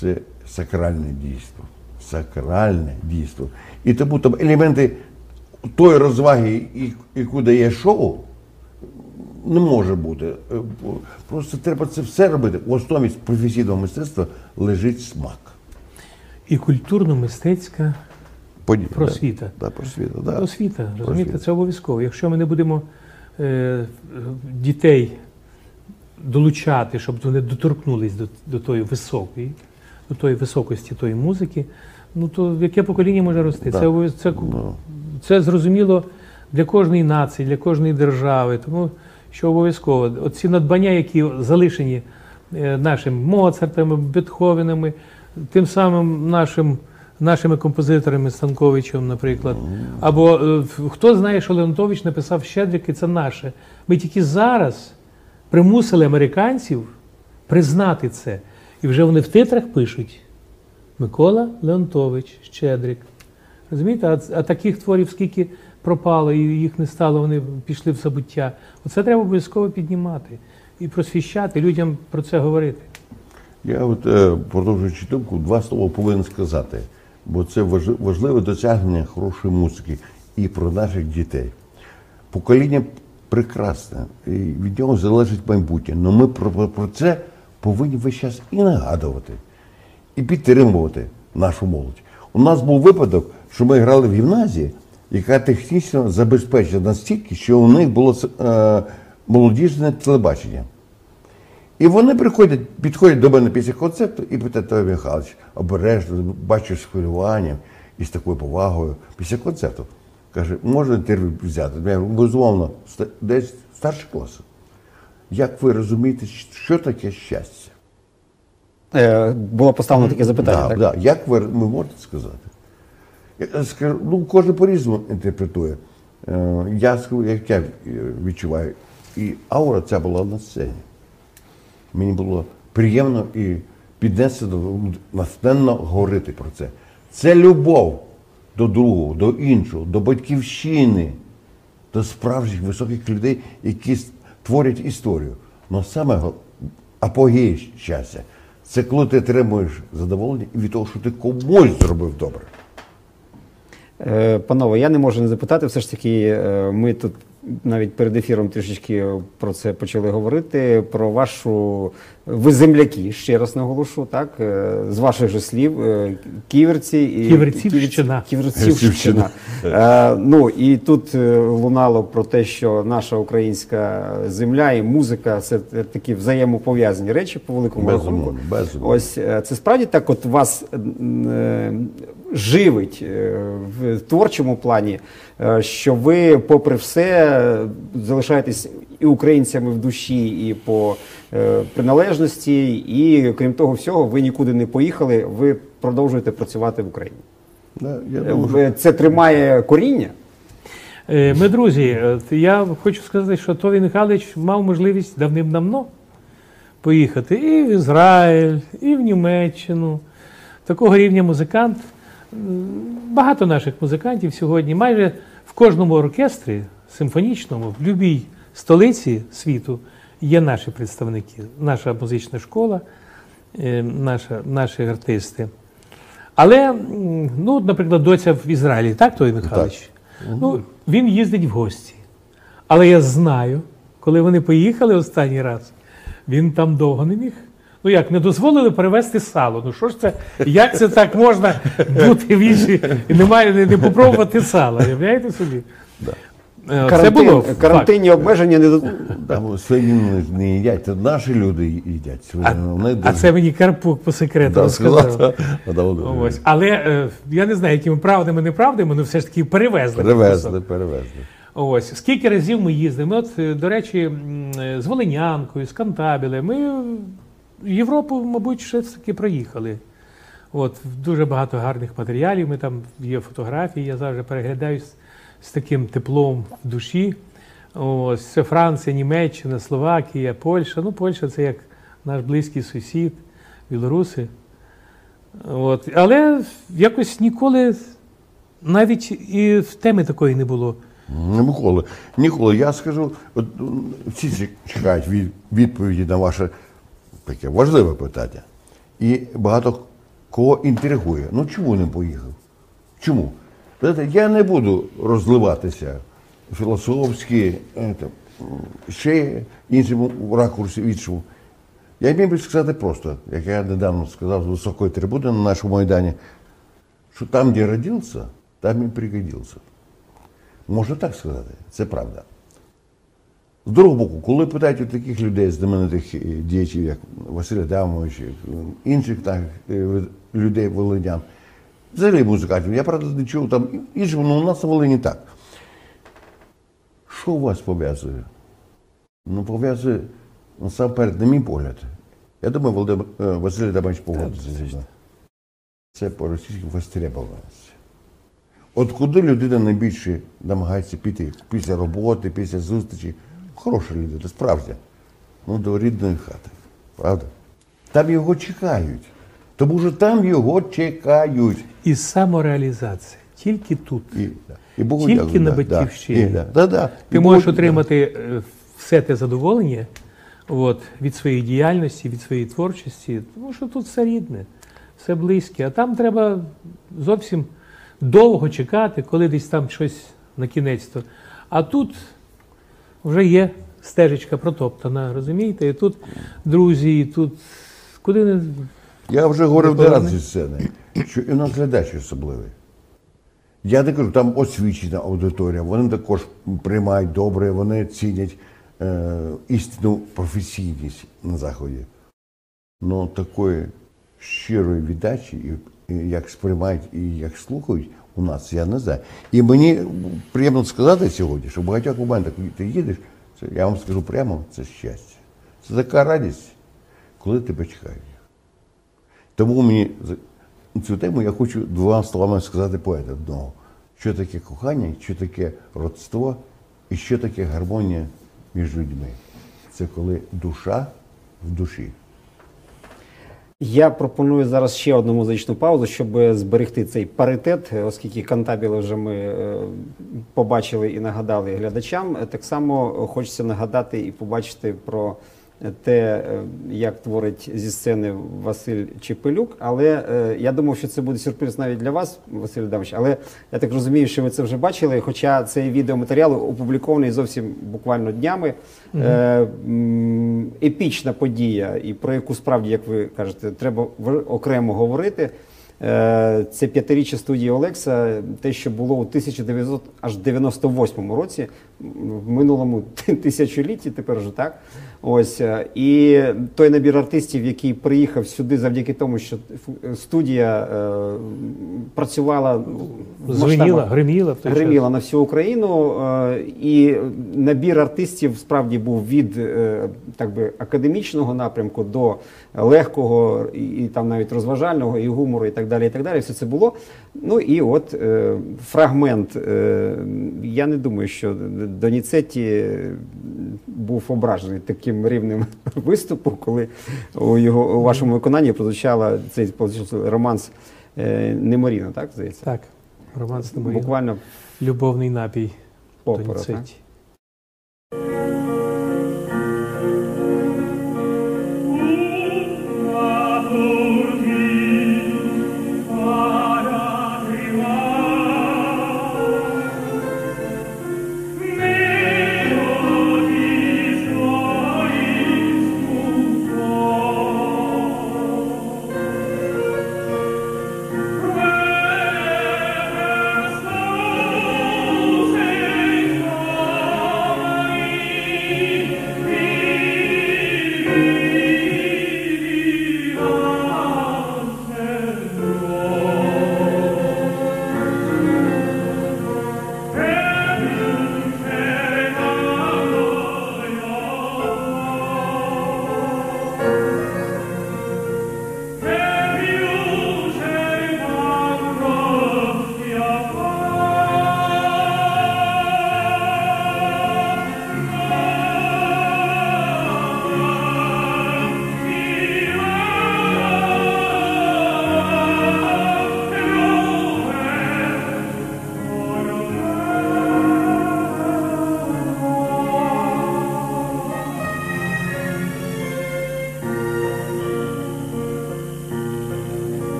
це сакральне дійство. Сакральне дійство. І тому там елементи тої розваги, яку дає шоу, не може бути. Е, Просто треба це все робити. В основі професійного мистецтва лежить смак. І культурно-мистецька Подібне. Просвіта. Да, просвіта, да. освіта. Розумієте, Просвіта. це обов'язково. Якщо ми не будемо е, дітей долучати, щоб вони доторкнулись до, до тої високої, до тої високості тої музики, ну то яке покоління може рости? Да. Це, це, Ну. це зрозуміло для кожної нації, для кожної держави. Тому що обов'язково оці надбання, які залишені е, нашим Моцартами, Бетховенами, тим самим нашим. Нашими композиторами Станковичем, наприклад. Або е, хто знає, що Леонтович написав Щедрик, і це наше. Ми тільки зараз примусили американців признати це. І вже вони в титрах пишуть Микола Леонтович, Щедрик. Розумієте, а, а таких творів скільки пропало, і їх не стало, вони пішли в забуття. Оце треба обов'язково піднімати і просвіщати, людям про це говорити. Я от, е, продовжуючи думку, два слова повинен сказати, бо це важ- важливе досягнення хорошої музики і про наших дітей. Покоління прекрасне, і від нього залежить майбутнє. Але ми про- про це повинні весь час і нагадувати, і підтримувати нашу молодь. У нас був випадок, що ми грали в гімназії, яка технічно забезпечена настільки, що у них було е, молодіжне телебачення. І вони приходять, підходять до мене після концерту і питають, Той Михайлович, обережно, бачиш з хвилюванням і з такою повагою після концерту. Каже, можна інтерв'ю взяти? Я говорю, безумовно, десь старші класи. Як ви розумієте, що таке щастя? Е, було поставлено таке запитання. Да, так? да. Як ви, ви можете сказати? Я скажу, ну, кожен по-різному інтерпретує. Е, Я скажу, як я відчуваю. І аура ця була на сцені. Мені було приємно і піднесено, натхненно говорити про це. Це любов до другого, до іншого, до батьківщини, до справжніх високих людей, які творять історію. Але саме апогей щастя це коли ти отримуєш задоволення від того, що ти комусь зробив добре. Е, Панове, я не можу не запитати. Все ж таки, е, ми тут навіть перед ефіром трішечки про це почали говорити. Про вашу ви земляки, ще раз наголошу, так, е, з ваших же слів, е, ківерці і Ківерцівщина. Ківерцівщина. Е, ну і тут е, лунало про те, що наша українська земля і музика це такі взаємопов'язані речі по великому Безумовно, рахунку. безумовно. Ось це справді так, от вас е, живить в творчому плані, що ви, попри все, залишаєтесь і українцями в душі, і по е, приналежності, і крім того всього, ви нікуди не поїхали, ви продовжуєте працювати в Україні. Да, я Е, думаю, Це тримає коріння. Е, Ми друзі, я хочу сказати, що Тові Михайлович мав можливість давним-давно поїхати і в Ізраїль, і в Німеччину. Такого рівня музикант. Багато наших музикантів сьогодні, майже в кожному оркестрі симфонічному, в будь-якій столиці світу є наші представники, наша музична школа, е, наша, наші артисти. Але, ну, наприклад, доця в Ізраїлі, так, Той Михайлович? Ну, він їздить в гості. Але я знаю, коли вони поїхали останній раз, він там довго не міг. Ну як, не дозволили перевезти сало. Ну що ж це, як це так можна бути в іншій і немає, не, не попробувати сало, уявляєте собі? Е, Це Карантин, було факт. карантинні обмеження не до- там свинину не їдять, це наші люди їдять А, свинину. Вони а це мені Карпук по секрету Да, розказав. сказав, да, да, да. Ось. Але е, я не знаю, якими правдами, неправдами, але все ж таки перевезли. Перевезли, перевезли. Ось скільки разів ми їздимо. Ми От, е, до речі, з Волинянкою, з Кантабілем. Ми Європу, мабуть, ще таки проїхали. От, дуже багато гарних матеріалів. Ми там є фотографії, я завжди переглядаю з, таким теплом в душі. Ось це Франція, Німеччина, Словакія, Польща. Ну, Польща це як наш близький сусід, білоруси. От. Але якось ніколи навіть і в теми такої не було. Ніколи. Ніколи. Я скажу, всі чекають від, відповіді на ваше таке важливе питання. І багато кого інтригує. Ну чому не поїхав? Чому? Я не буду розливатися філософськи, е, ще іншому ракурсі іншому. Я міг би сказати просто, як я недавно сказав з високої трибуни на нашому майдані, що там, де родився, там і пригодився. Можна так сказати, це правда. З другого боку, коли питають у таких людей, знаменитих е, діячів, як Василь Адамович, інших так, е, людей волинян, взагалі музикантів, я правда не чув там іншим, але у нас на Волині так. Що вас пов'язує? Ну, пов'язує насамперед, на мій погляд. Я думаю, Володимир е, Василь Адамович погодиться зі мною. Це по-російськи востребованість. От куди людина найбільше намагається піти після роботи, після зустрічі, хороша людина, справжня. Ну, до рідної хати. Правда? Там його чекають. Тому що там його чекають. І самореалізація. Тільки тут. І, і Богу Тільки дякую, на да, батьківщині. Да, да, да, да. Ти І можеш Богу- отримати е, все те задоволення от, від своєї діяльності, від своєї творчості, тому що тут все рідне, все близьке. А там треба зовсім довго чекати, коли десь там щось на кінець. то. А тут вже є стежечка протоптана, розумієте? І тут друзі, і тут куди не. Я вже говорив не раз зі сцени, що і у нас глядач особливий. Я не кажу, там освічена аудиторія, вони також приймають добре, вони цінять е, істинну професійність на заході. Ну такої щирої віддачі, і, і як сприймають і як слухають у нас, я не знаю. І мені приємно сказати сьогодні, що в багатьох моментах, коли ти їдеш, це, я вам скажу прямо, це щастя. Це така радість, коли тебе чекають. Тому мені цю тему я хочу двома словами сказати поета одного. Що таке кохання, що таке родство і що таке гармонія між людьми. Це коли душа в душі. Я пропоную зараз ще одну музичну паузу, щоб зберегти цей паритет, оскільки кантабіли вже ми е, побачили і нагадали глядачам. Е, Так само хочеться нагадати і побачити про те, е, як творить зі сцени Василь Чепелюк. Але е, я думав, що це буде сюрприз навіть для вас, Василь Адамович. Але я так розумію, що ви це вже бачили. Хоча цей відеоматеріал опублікований зовсім буквально днями. М, епічна подія, і про яку справді, як ви кажете, треба окремо говорити. Е, Це п'ятиріччя студії Олекса, те, що було у 1998 році, в минулому тисячолітті, тепер вже так. Ось е, і той набір артистів, який приїхав сюди завдяки тому, що студія е, працювала в Звеніла, гриміла гриміла на всю Україну, е, і набір артистів справді був від е, так би академічного напрямку до легкого і, і там навіть розважального, і гумору, і так далі. І так далі. Все це було. Ну і от е, фрагмент. Е, я не думаю, що Доніцетті був ображений таким рівнем виступу, коли у його у вашому виконанні прозвучала цей романс е, Неморіно, так здається? Так, Роман Стамарін. Буквально Любовний напій опера. так? Доніцетті.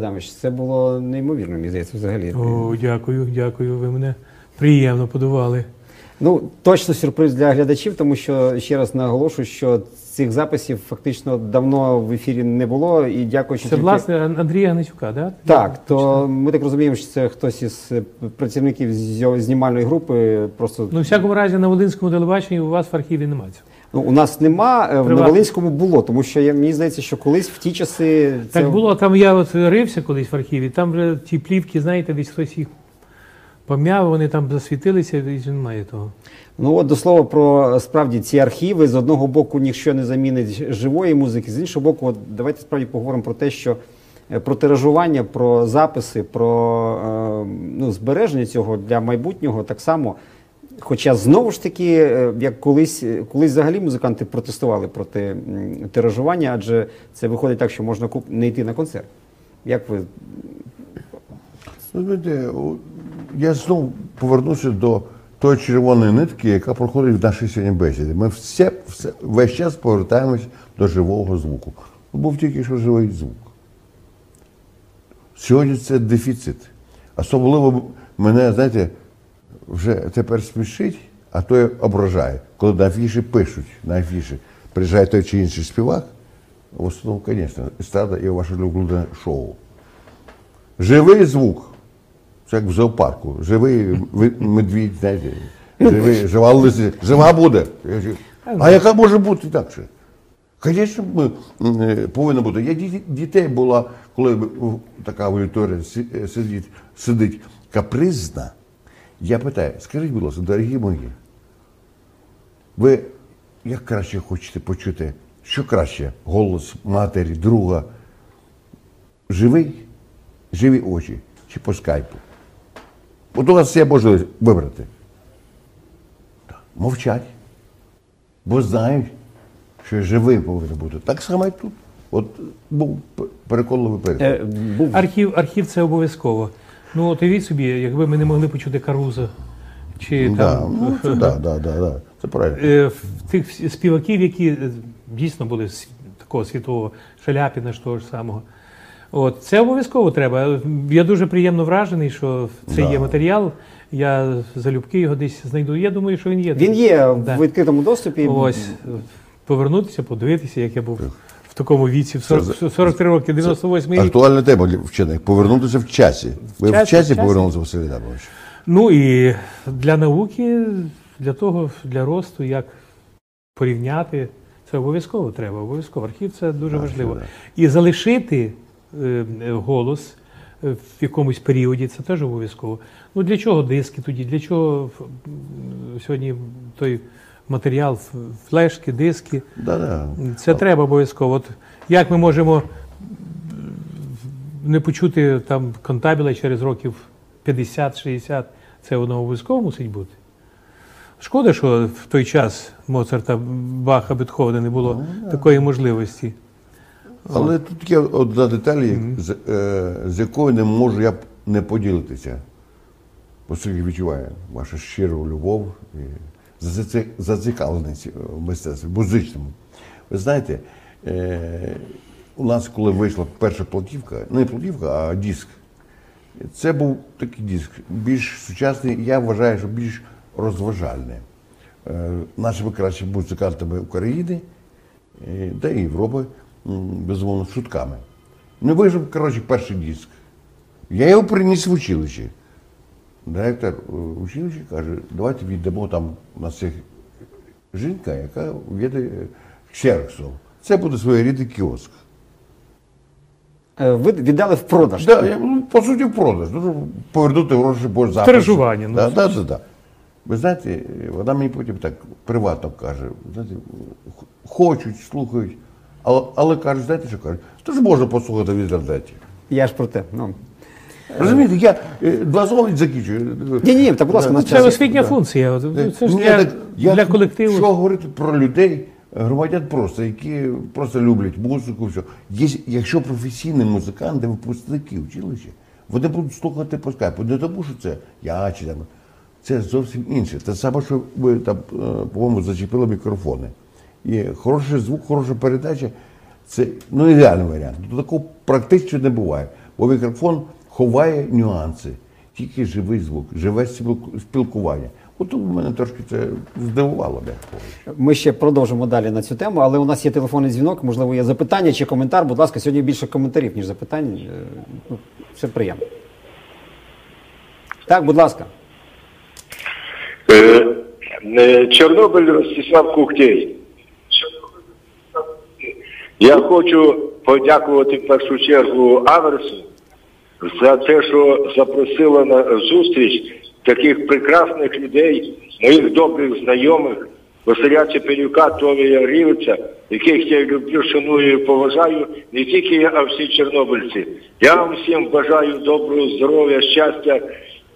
Адамович, це було неймовірно, мені здається, взагалі. О, дякую, дякую. Ви мене приємно подували. Ну, точно сюрприз для глядачів, тому що ще раз наголошую, що цих записів фактично давно в ефірі не було. І дякуючи Це тільки- власне Андрія Гнатюка, да? Так, то ми так розуміємо, що це хтось із е, працівників знімальної групи. Просто Ну, в всякому разі, на Волинському телебаченні у вас в архіві немає цього. Ну, у нас нема, е, в Новолинському було, тому що я, мені здається, що колись в ті часи це Так було, там я от рився колись в архіві, там вже ті плівки, знаєте, десь хтось їх пом'яв, вони там засвітилися, і немає того. Ну от до слова про справді ці архіви з одного боку ніщо не замінить живої музики, з іншого боку, от давайте справді поговоримо про те, що е, про тиражування, про записи, про е, ну, збереження цього для майбутнього так само. Хоча знову ж таки, е, як колись, е, колись взагалі музиканти протестували проти тиражування, адже це виходить так, що можна куп... не йти на концерт. Як ви Ну, знаєте, я знову повернуся до тої червоної нитки, яка проходить в нашій сьогодні бесіді. Ми все, все, весь час повертаємось до живого звуку. був тільки що живий звук. Сьогодні це дефіцит. Особливо мене, знаєте, вже тепер смішить, а то ображає. Коли на афіші пишуть, на афіші приїжджає той чи інший співак, в основному, звісно, естрада і ваше улюблене шоу. Живий звук. Це як в зоопарку. Живий медвідь, знаєте, живий, жива лиси, жива буде. А яка може бути інакше? Звісно, е, повинно бути. Я дітей була, коли така аудиторія е, сидить, сидить капризна. Я питаю, скажіть, будь ласка, дорогі мої, ви як краще хочете почути? Що краще? Голос матері, друга? Живий? Живі очі чи по скайпу? От у вас є можливість вибрати. Мовчать. Бо знають, що живий повинен бути. Так само і тут. От був переконливий переклад. Е, був Архів, архів це обов'язково. Ну, от уявіть собі, якби ми не могли почути Каруза чи да, там ну, це, да, да, да, да. це правильно. е, в тих співаків, які е, дійсно були з такого світового Шаляпіна ж того ж самого. От, це обов'язково треба. Я дуже приємно вражений, що це Да. є матеріал. Я залюбки його десь знайду. Я думаю, що він є. він є Да. в відкритому доступі. Ось повернутися, подивитися, як я був в такому віці, в 40, 43 роки, 98 рік. Актуальна тема для вчених. Повернутися в часі. Ви в часі, в часі. повернулися, Василь Адамович? Ну і для науки, для того, для росту, як порівняти, це обов'язково треба. Обов'язково. Архів це дуже важливо. да. І залишити е, е, голос е, в якомусь періоді, це теж обов'язково. Ну для чого диски тоді? Для чого сьогодні той матеріал, флешки, диски? Да, да. Це треба обов'язково. От як ми можемо не почути там контабіла через років 50-60, це воно обов'язково мусить бути. Шкода, що в той час Моцарта, Баха, Бетховена не було такої можливості. Але тут є одна деталь, як- з, е, з якою не можу я не поділитися. Оскільки відчуваю вашу щиру любов і зацікавленість в мистецтві, музичному. Ви знаєте, е, у нас, коли вийшла перша платівка, не платівка, а диск, це був такий диск, більш сучасний, я вважаю, що більш розважальний. Е, Нашими кращими музикантами України е, та Європи, безумовно, шутками. Не вийшов, коротше, перший диск. Я його приніс в училище. Директор е, училища каже, давайте віддамо там нас є жінка, яка веде ксероксом. Це буде своєрідний кіоск. Е, Ви віддали в продаж. Да, я, ну, по суті, в продаж. Ну, повернути гроші по запису. Тиражування, ну. Да, да, да, да. Ви знаєте, вона мені потім так приватно каже, знаєте, хочуть, слухають, але, але кажуть, знаєте, що кажуть? То ж можна послухати в інтернеті. Я ж про те. Ну. Розумієте, я е, два слова закінчую. Ні, ні, та будь ласка, на Це час. освітня функція. От, ну, Це ж Ні, для, так я для тут колективу. Що говорити про людей, громадян просто, які просто люблять музику, все. Є, якщо професійні музиканти, випускники училища, вони будуть слухати по скайпу. Не тому, що це я чи там. Це зовсім інше. Те саме, що ви там, е, по-моєму, зачепили мікрофони. І хороший звук, хороша передача це ну, ідеальний варіант. Такого практично не буває. Бо мікрофон ховає нюанси, тільки живий звук, живе спілку- спілкування. От мене трошки це здивувало. м'яко. Ми ще продовжимо далі на цю тему, але у нас є телефонний дзвінок, можливо, є запитання чи коментар. Будь ласка, сьогодні більше коментарів, ніж запитань. Е, ну, Все приємно. Так, будь ласка. Е, Чорнобиль Ростислав Кухтєй. Я хочу подякувати в першу чергу Аверсу за те, що запросила на зустріч таких прекрасних людей, моїх добрих знайомих, Василя Цепелюка, Товія Рівця, яких я люблю, шаную і поважаю, не тільки я, а всі чорнобильці. Я вам всім бажаю доброго здоров'я, щастя,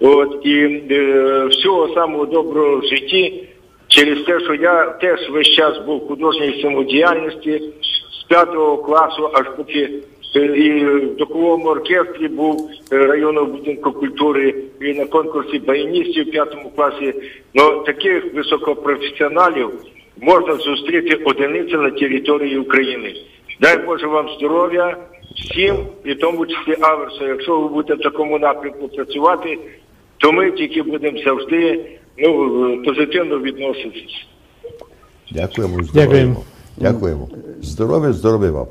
от і е, всього самого доброго в житті. Через те, що я теж весь час був художній самодіяльності з п'ятого класу, аж поки і в духовому оркестрі був е, районного будинку культури і на конкурсі баяністів в п'ятому класі. Ну таких високопрофесіоналів можна зустріти одиниці на території України. Дай Боже вам здоров'я всім, і в тому числі Аверсу. Якщо ви будете в такому напрямку працювати, то ми тільки будемо завжди ну, позитивно відноситись. Дякуємо. Дякуємо. Дякуємо. Дякуємо. Здоров'я, здоров'я вам.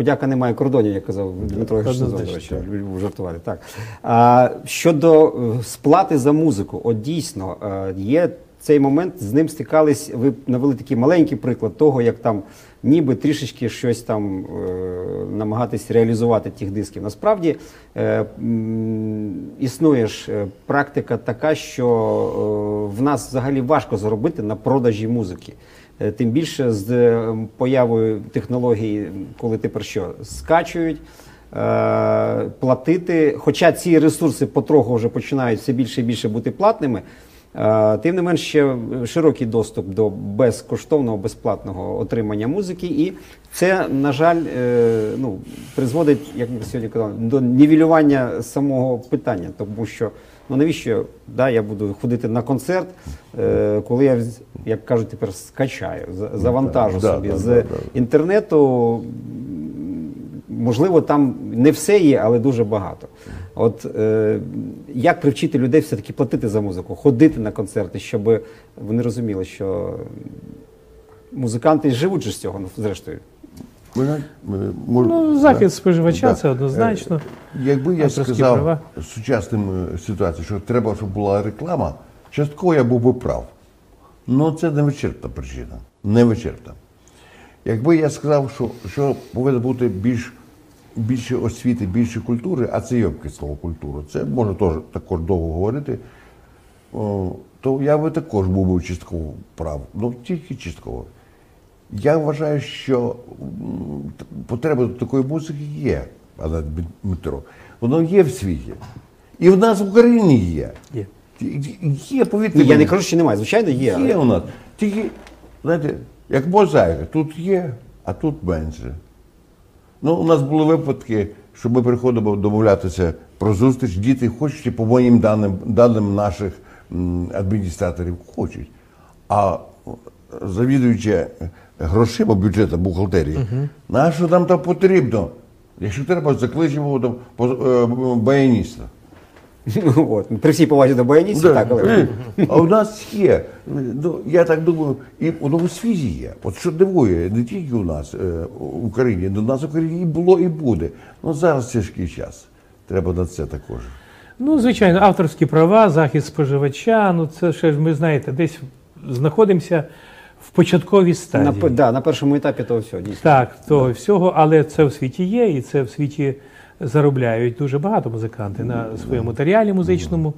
Подяка немає кордонів, як казав Дмитро Однозначно. Жартувати. Так. А, щодо е, сплати за музику, от дійсно е, є цей момент, з ним стикались. Ви навели такий маленький приклад того, як там ніби трішечки щось там е, намагатись реалізувати тих дисків. Насправді е, існує ж е, практика така, що е, в нас взагалі важко заробити на продажі музики. Е, Тим більше з е, появою технологій, коли тепер що скачують, е, платити. Хоча ці ресурси потроху вже починають все більше і більше бути платними, тим не менш ще широкий доступ до безкоштовного, безплатного отримання музики. І це, на жаль, ну, призводить, як ми сьогодні казали, до нівелювання самого питання, тому що. Ну навіщо да, я буду ходити на концерт, е, коли я, як кажуть, тепер скачаю, завантажу да, собі да, з да, да. інтернету. Можливо, там не все є, але дуже багато. От е, як привчити людей все-таки платити за музику, ходити на концерти, щоб вони розуміли, що музиканти живуть же з цього, ну, зрештою. Е, мож- Ну, захист споживача Да. це однозначно. Е, Якби я Авторські сказав права. сучасним е, ситуаціям, що треба, щоб була реклама, частково я був би прав. Ну це не вичерпна причина. Не вичерпна. Якби я сказав, що, що повинно бути більш, більше освіти, більше культури, а це йомке слово культура, це можна теж також довго говорити, о, то я би також був би частково прав. Ну тільки частково. Я вважаю, що потреба до такої музики є, пане Дмитро. Воно є в світі. І в нас в Україні є. Є. Є, повірте. Ні, я не кажу, що немає. Звичайно, є. Є у нас. Тільки, знаєте, як мозаїка, тут є, а тут менше. Ну, у нас були випадки, що ми приходимо домовлятися про зустріч, діти хочуть, по моїм даним, даним наших адміністраторів, хочуть. А завідуючи грошима бюджету бухгалтерії, на що нам там потрібно? Якщо треба, закличемо там, е, баяніста. От. При всій повазі до баяністів, Да. так, але Е, А у нас є. Ну, я так думаю, і воно у світі є. От що дивує, не тільки у нас е, в Україні, але у нас в Україні і було, і буде. Ну зараз тяжкий час. Треба на це також. Ну, звичайно, авторські права, захист споживача. Ну, це ще ж ми знаєте, десь знаходимося в початковій на, стадії. п- да, на першому етапі того всього, дійсно. Так, того всього, але це в світі є, і це в світі заробляють дуже багато музиканти на своєму матеріалі музичному,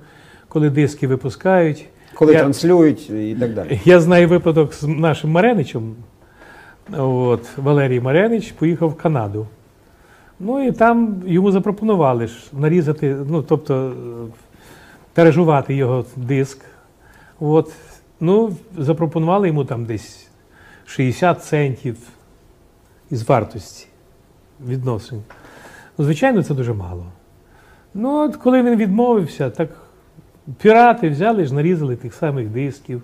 коли диски випускають. Коли Я- транслюють і так далі. Я знаю випадок з нашим Мареничем. От, Валерій Маренич поїхав в Канаду. Ну і там йому запропонували ж нарізати, ну, тобто е, тиражувати його диск. От. Ну, запропонували йому там десь 60 центів із вартості відносин. Ну, звичайно, це дуже мало. Ну, от коли він відмовився, так пірати взяли ж, нарізали тих самих дисків.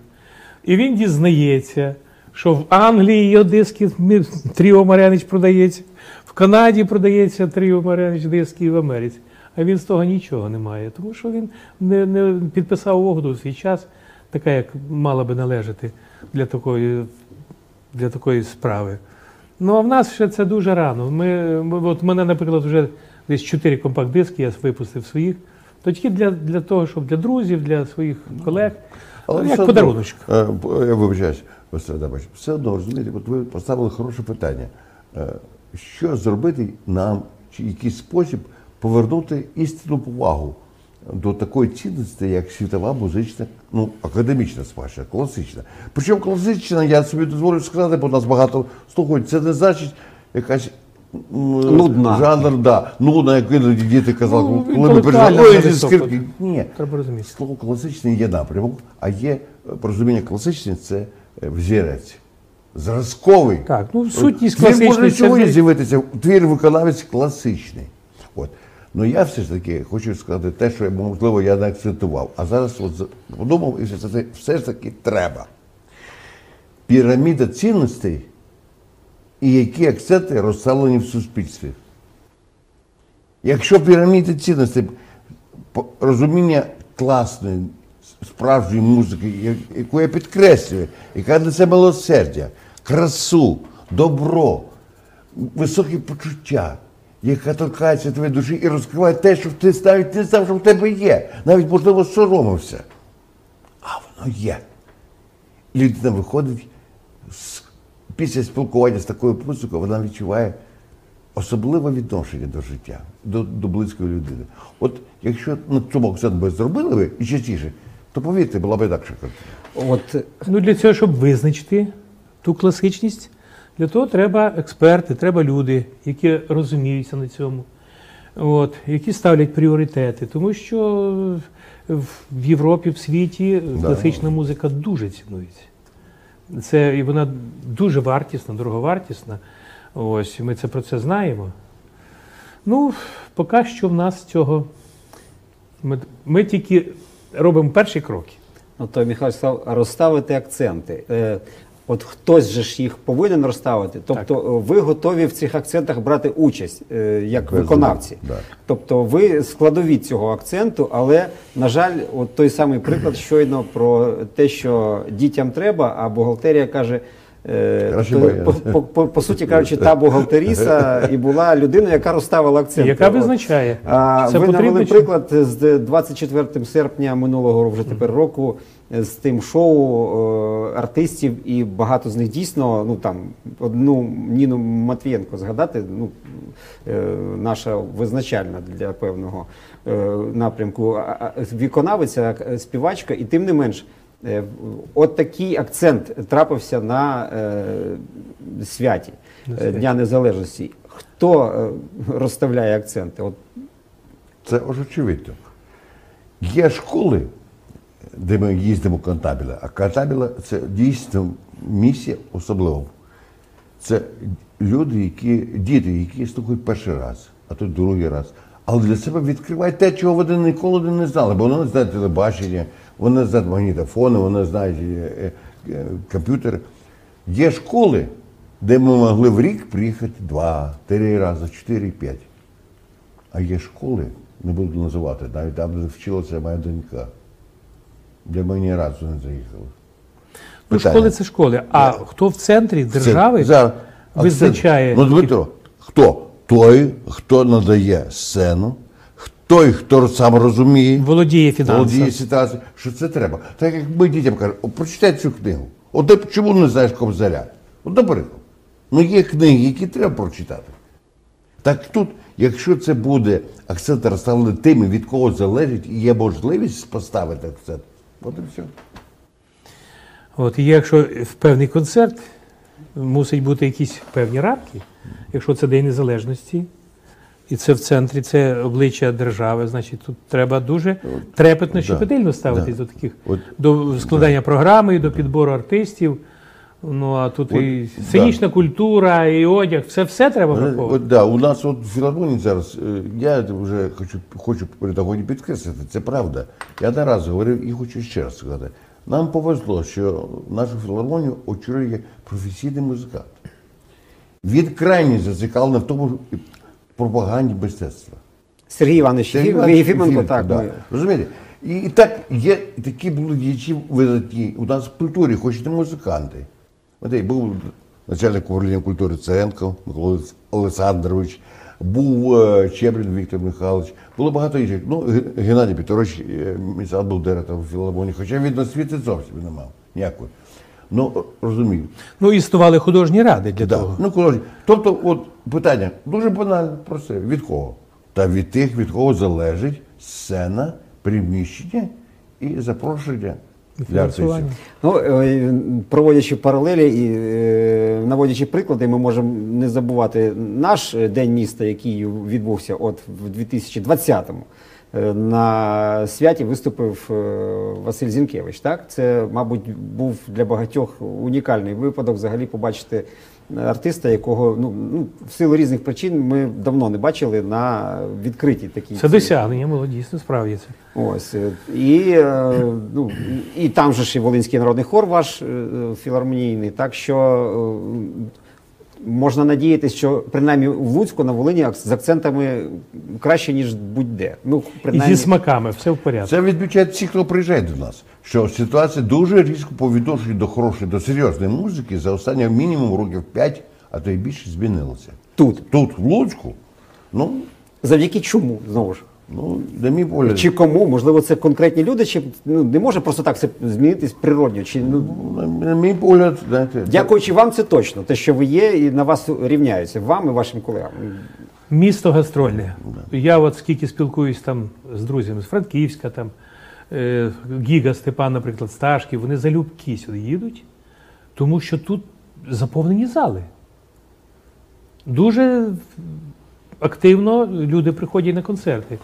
І він дізнається, що в Англії його диски Тріо Марянич продається, в Канаді продається Тріо Марянич диски і в Америці. А він з того нічого не має, тому що він не, не підписав угоду у свій час, така, як мала би належати для такої, для такої справи. Ну, а в нас ще це дуже рано. Ми, от мене, наприклад, вже десь 4 компакт-диски я випустив своїх. То тільки для, для того, щоб для друзів, для своїх колег, ну, як подаруночок. е, б- Я вибачаюсь, все одно розумієте, от ви поставили хороше питання. Е, Що зробити нам, чи який спосіб повернути істинну повагу до такої цінності, як світова музична, ну, академічна спадщина, класична. Причому класична, я собі дозволю сказати, бо нас багато слухають, це не значить якась. Нудна. Жанр, да, нудна, як діти казали, Ну, коли ми пережили, зі скрипки. Ні, Треба розуміти. Слово класичний є напрямок, а є е, порозуміння класичний це е, взірець. Зразковий. Так, ну сутність Твір може це з'явитися, твір виконавець класичний. От. Ну я все ж таки хочу сказати те, що можливо я не акцентував. А зараз от подумав, і все, все ж таки треба. Піраміда цінностей і які акценти розставлені в суспільстві. Якщо піраміди цінностей, розуміння класної, справжньої музики, яку я підкреслюю, яка несе милосердя, красу, добро, високі почуття, яка торкається твоєї душі і розкриває те, що ти навіть не знав, що в тебе є. Навіть, можливо, соромився. А воно є. І людина виходить з- після спілкування з такою музикою, вона відчуває особливе відношення до життя, до, до близької людини. От якщо на цьому акцент би зробили ви і частіше, то повірте, була б інакша картина. От Ну, для цього, щоб визначити ту класичність, для того треба експерти, треба люди, які розуміються на цьому, от, які ставлять пріоритети. Тому що в Європі, в світі класична музика дуже цінується. Це, і вона дуже вартісна, дороговартісна. Ось, ми це про це знаємо. Ну, поки що в нас цього. Ми, ми тільки робимо перші кроки. Ну, то Михайло сказав, розставити акценти. От хтось же ж їх повинен розставити. Тобто е, ви готові в цих акцентах брати участь е, як Безумовно, виконавці. да. Тобто ви складові цього акценту, але, на жаль, от той самий приклад щойно про те, що дітям треба, а бухгалтерія каже. е, то, по, по, по, по суті кажучи, та бухгалтеріса і була людина, яка розставила акценти. Яка визначає, А, це ви навели приклад з 24 серпня минулого вже тепер року з тим шоу е, артистів, і багато з них дійсно, ну там одну Ніну Матвієнко згадати, ну е, наша визначальна для певного е, напрямку виконавиця, співачка, і тим не менш. От такий акцент трапився на е, святі е, Дня Незалежності. Хто е, розставляє акценти? От Це ж очевидно. Є школи, де ми їздимо кантабіля, а кантабіля це дійсно місія особлива. Це люди, які, діти, які слухають перший раз, а то другий раз. Але для себе відкривають те, чого вони ніколи не знали, бо вони знають телебачення, вони знають магнітофони, вони знають е, е, комп'ютери. Є школи, де ми могли в рік приїхати два, три рази, чотири, п'ять. А є школи, не буду називати, навіть там, вчилася моя донька, де ми ні разу не заїхали. Ну, Питання. школи це школи. А хто в центрі держави зараз- визначає? Ну, Дмитро, хто? Той, хто надає сцену, той, хто сам розуміє, володіє фінансами? володіє ситуацією, що це треба. Так як ми дітям кажемо, «О, прочитай цю книгу. От ти чому не знаєш Кобзаря? От, наприклад. Ну є книги, які треба прочитати. Так тут, якщо це буде акцент розставлений тими, від кого залежить, і є можливість поставити акцент, от і все. От і якщо в певний концерт мусить бути якісь певні рамки, якщо це День Незалежності, і це в центрі, це обличчя держави, значить тут треба дуже трепетно, да, щепетильно ставитись да. до таких От, до складання програми, і до підбору артистів. Ну а тут От, і сценічна культура, і одяг, це все треба От, враховувати. да, у нас от в філармонії зараз, е, я вже хочу, хочу перед тобою підкреслити, це правда. Я не раз говорив і хочу ще раз сказати. Нам повезло, що нашу філармонію очолює професійний музикант. Він крайні зацікавлений в тому і пропаганді мистецтва. Сергій Іванович Сергій Іванович Єфіменко, так. да. Розумієте? І, і так є такі були діячі видатні у нас в культурі, хоч і не музиканти. От був начальник управління культури Царенко Микола Олександрович, був е, Чебрін Віктор Михайлович, було багато інших. Ну, Геннадій Петрович е, місяць був директором філармонії, хоча він освіти зовсім не мав ніякої. Ну, розумію. Ну існували художні ради для Да. того. Ну, коротше, тобто, от питання дуже банальне про це. Від кого? Та від тих, від кого залежить сцена, приміщення і запрошення Фінансування. Ну, е, проводячи паралелі і е, наводячи приклади, ми можемо не забувати наш е, день міста, який відбувся от в 2020-му. Е, На святі виступив Василь Зінкевич. Так, це, мабуть, був для багатьох унікальний випадок взагалі побачити артиста, якого ну, ну в силу різних причин ми давно не бачили на відкритій такій Це досягнення було дійсно справді це. Ось е, і, е, ну, і там же ж і Волинський народний хор ваш е, філармонійний. Так що можна надіятися, що принаймні в Луцьку на Волині ак- з акцентами краще, ніж будь-де. Ну, І зі смаками, все в порядку. Це відмічають всі, хто приїжджає до нас. Що ситуація дуже різко по відношенню до хорошої, до серйозної музики за останні мінімум років 5, а то й більше змінилося. тут. Тут, в Луцьку, ну, Завдяки чому знову ж? ну, на мій погляд, Чи кому? Можливо, це конкретні люди, чи ну, не може просто так це змінитись природньо? Чи, ну, на, на мій погляд, знаєте, це- дякуючи вам, це точно. Те, що ви є, і на вас рівняються, вам і вашим колегам. Місто гастрольне. Я от скільки спілкуюсь там з друзями з Франківська, там Гіга Степан, наприклад, Сташків, вони залюбки сюди їдуть, тому що тут заповнені зали. Дуже активно люди приходять на концерти.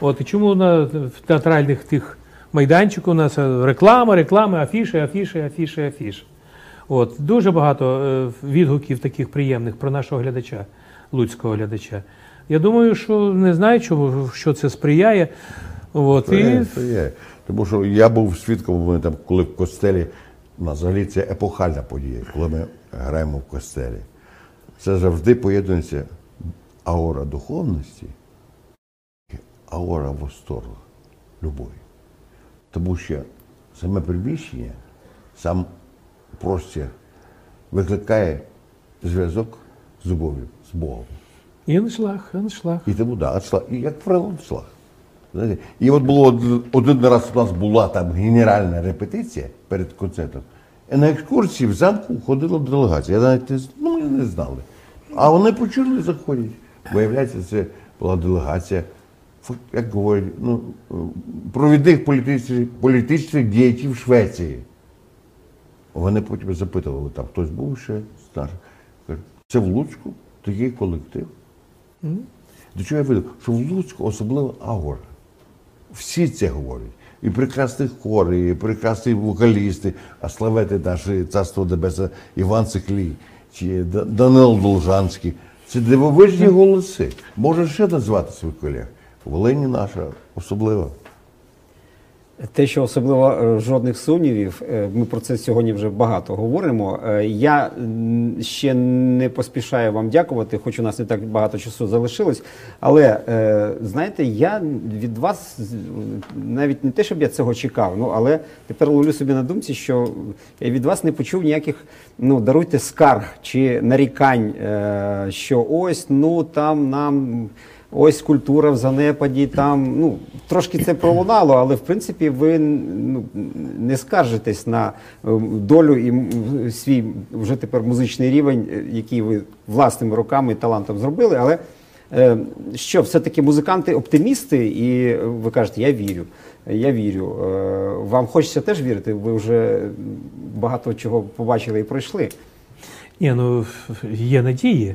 От і чому на в театральних тих майданчиках у нас е, реклама, реклама, афіші, афіші, афіші, афіші. От дуже багато е, відгуків таких приємних про нашого глядача, луцького глядача. Я думаю, що не знаю, чому що це сприяє. От, Це і є, це є. Тому що я був свідком, ми там, коли в костелі, у взагалі це епохальна подія, коли ми граємо в костелі. Це завжди поєднується аура духовності і аура восторгу, любові. Тому що саме приміщення, сам простір викликає зв'язок з любов'ю, з Богом. і аншлаг, аншлаг. І тому да, аншлаг. І як правило, аншлаг. І от було один- один раз у нас була там генеральна репетиція перед концертом. І на екскурсії в замку ходила делегація. Я навіть не, ну, ми не знали. А вони почули заходять. Виявляється, це була делегація, як говорять, ну, провідних політичних, політичних діячів Швеції. Вони потім запитували, там хтось був ще старший. Кажуть, це в Луцьку такий колектив. До чого я веду? Що в Луцьку особлива аура. Всі це говорять. І прекрасні хори, і прекрасні вокалісти, а славети наші царство небесне Іван Циклій чи Да- Данил Должанський. Це дивовижні голоси. Можна ще назвати своїх колег. Волині наша особлива. Те, що особливо е, жодних сумнівів, е, ми про це сьогодні вже багато говоримо. Е, Я ще не поспішаю вам дякувати, хоч у нас не так багато часу залишилось. Але знаєте, я від вас навіть не те, щоб я цього чекав, ну але тепер ловлю собі на думці, що я від вас не почув ніяких ну даруйте скарг чи нарікань, що ось ну там нам. Ось культура в занепаді, там ну трошки це пролунало, але в принципі ви ну, не скаржитесь на е, долю і свій вже тепер музичний рівень, е, який ви власними руками і талантом зробили. Але е, що, все-таки музиканти оптимісти, і ви кажете, я вірю. Я вірю. Вам хочеться теж вірити? Ви вже багато чого побачили і пройшли. Ні, ну є надії.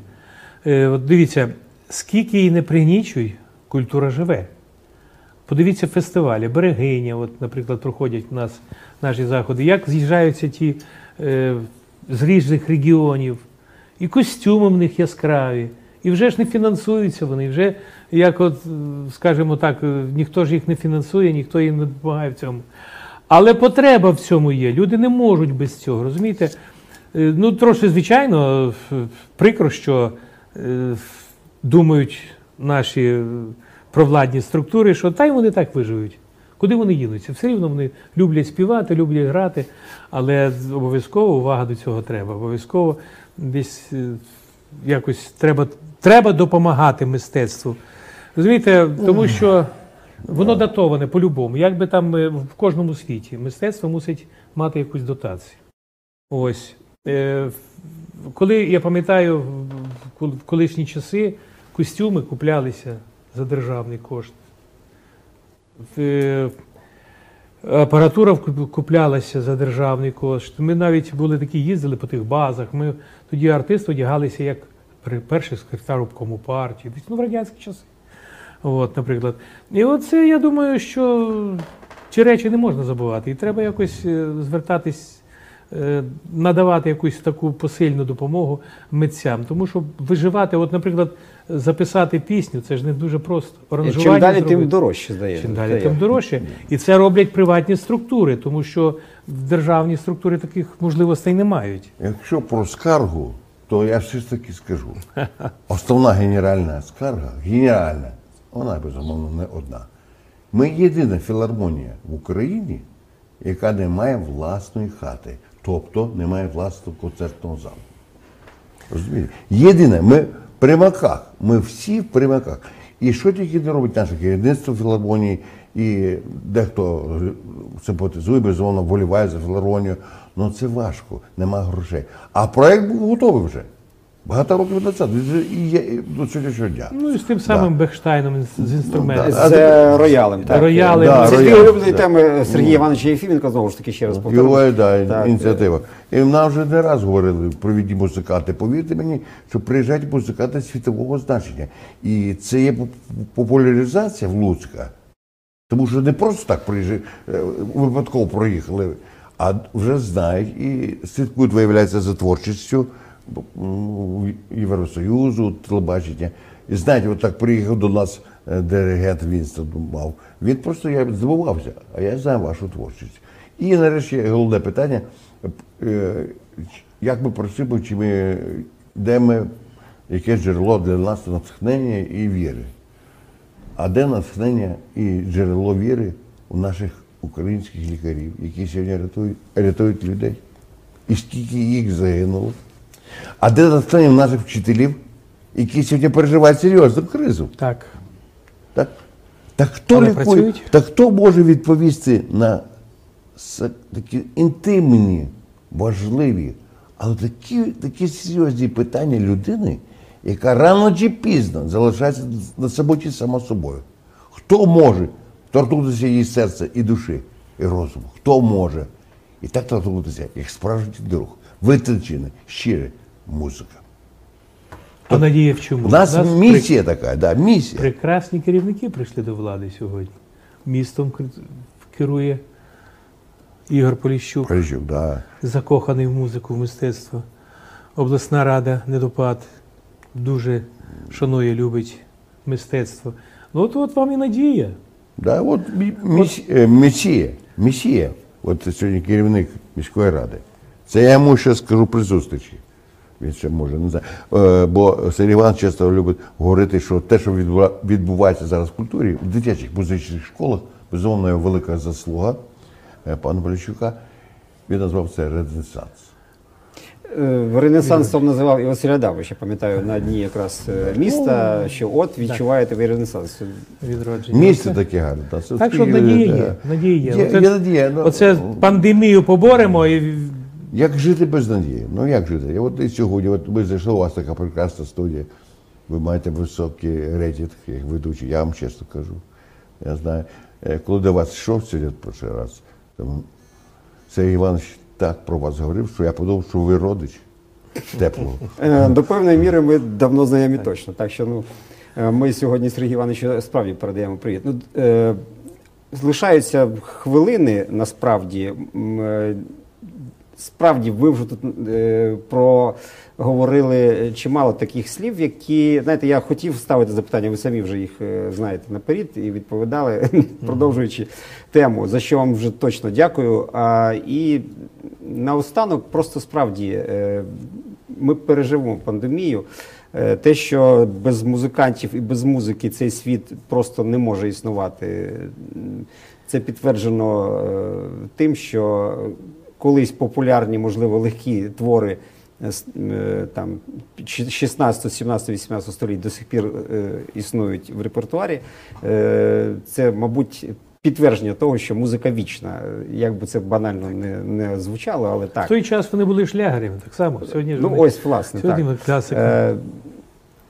От дивіться, скільки її не пригнічуй, культура живе. Подивіться фестивалі, берегиня, от, наприклад, проходять у нас наші заходи. Як з'їжджаються ті е, з різних регіонів, і костюми в них яскраві, і вже ж не фінансуються вони. Вже як, от, е, скажімо так, е, ніхто ж їх не фінансує, ніхто їм не допомагає в цьому. Але потреба в цьому є. Люди не можуть без цього. Розумієте? Е, Ну, трошки, звичайно, прикро, що думають наші е, провладні структури, що та й вони так виживуть. Куди вони їдуться? Все рівно вони люблять співати, люблять грати, але обов'язково увага до цього треба. Обов'язково десь е, якось треба, треба допомагати мистецтву. Розумієте, тому що воно датоване по-любому. Як би там е, в кожному світі мистецтво мусить мати якусь дотацію. Ось. Коли я пам'ятаю, в колишні часи костюми куплялися за державний кошт. Апаратура куплялася за державний кошт. Ми навіть були такі, їздили по тих базах. Ми тоді артисти одягалися як перший секретар обкому партії, ну, в радянські часи. От, наприклад. І оце я думаю, що ці речі не можна забувати. І треба якось е, звертатись, е, надавати якусь таку посильну допомогу митцям. Тому що виживати, от, наприклад, записати пісню, це ж не дуже просто. Чим далі, зробити. тим дорожче здається. Чим далі, тим дорожче. І це роблять приватні структури, тому що в державні структури таких можливостей не мають. Якщо про скаргу, то я все ж таки скажу. Основна генеральна скарга, генеральна, вона безумовно не одна. Ми єдина філармонія в Україні, яка не має власної хати, тобто не має власного концертного залу. Розумієте? Єдине, ми примаках, ми всі в примаках. І що тільки не робить наше керівництво філармонії, і дехто симпатизує, безумовно, воліває за філармонію. Ну це важко, нема грошей. А проект був готовий вже. Багато років назад. Він і є до сьогоднішнього дня. Ну і з тим самим Бехштайном з- з інструментом. да. З е, роялем. Так. Роялем. Да, Це роялем, дві улюблені да. теми Сергія Івановича Єфіменка, знову ж таки, ще раз повторюю. Його да, Так, ініціатива. І нам вже не раз говорили провідні музиканти. Повірте мені, що приїжджають музиканти світового значення. І це є популяризація в Луцька. Тому що не просто так приїжджають, е, випадково проїхали, а вже знають і слідкують, виявляється, за творчістю Євросоюзу, телебачення. І знаєте, от так приїхав до нас е, диригент Вінстон мав. Він просто я здивувався, а я знаю вашу творчість. І нарешті головне питання, е, як ми просимо, чи ми де ми, яке джерело для нас натхнення і віри. А де натхнення і джерело віри у наших українських лікарів, які сьогодні рятують, рятують людей? І скільки їх загинуло? А де натхнення наших вчителів, які сьогодні переживають серйозну кризу? Так. Так, так, хто лікує? Так хто може відповісти на такі інтимні, важливі, але такі, такі серйозні питання людини, яка рано чи пізно залишається на самоті сама собою? Хто може торкнутися її серця і душі, і розуму? Хто може? І так торкнутися, як справжній друг, витрачений, щирий музика. А надія в чому? У нас при- місія така, да, місія. Прекрасні керівники прийшли до влади сьогодні. Містом керує Ігор Поліщук, Прижив, да. закоханий в музику, в мистецтво. Обласна рада недопад дуже шанує, любить мистецтво. Ну от, от вам і надія. Да, от мі- міс- е, месія, от сьогодні керівник міської ради. Це я йому ще скажу при зустрічі. Він ще може не знає. Е, Бо Сергій Іванович часто любить говорити, що те, що відбувається зараз в культурі, в дитячих музичних школах, безумовно, велика заслуга е, пана Поліщука. Він назвав це Ренесанс. Е, Ренесансом називав і Василь Адамович, я пам'ятаю, на дні якраз міста, що от відчуваєте ви Ренесанс. Відродження. Місце таке гарне. Так що надія є. Надія є. Є, Оце, є надія, ну, оце пандемію поборемо і Як жити без надії? Ну як жити? І от і сьогодні, от ми зайшли, у вас така прекрасна студія. Ви маєте високий рейтинг, як ведучий, я вам чесно кажу. Я знаю, е, коли до вас йшов сьогодні перший раз, там Сергій Іванович так про вас говорив, що я подумав, що ви родич теплого. Е, До певної міри ми давно знайомі точно. Так що ну, е, ми сьогодні Сергію Івановичу справді передаємо привіт. Ну, е, Залишаються хвилини насправді. Справді, ви вже тут е, проговорили чимало таких слів, які, знаєте, я хотів ставити запитання, ви самі вже їх е, знаєте наперед і відповідали, продовжуючи тему, за що вам вже точно дякую. А, і наостанок, просто справді, е, ми переживемо пандемію. Е, Те, що без музикантів і без музики цей світ просто не може існувати, це підтверджено е, тим, що колись популярні, можливо, легкі твори е, с- е, там 16, 17, 18 століть до сих пір е, існують в репертуарі. Е, Це, мабуть, підтвердження того, що музика вічна. Як би це банально не, не звучало, але так в той час вони були шлягерами, так само. Сьогодні ж Ну вони- ось, власне, сьогодні так. ми класика. Е,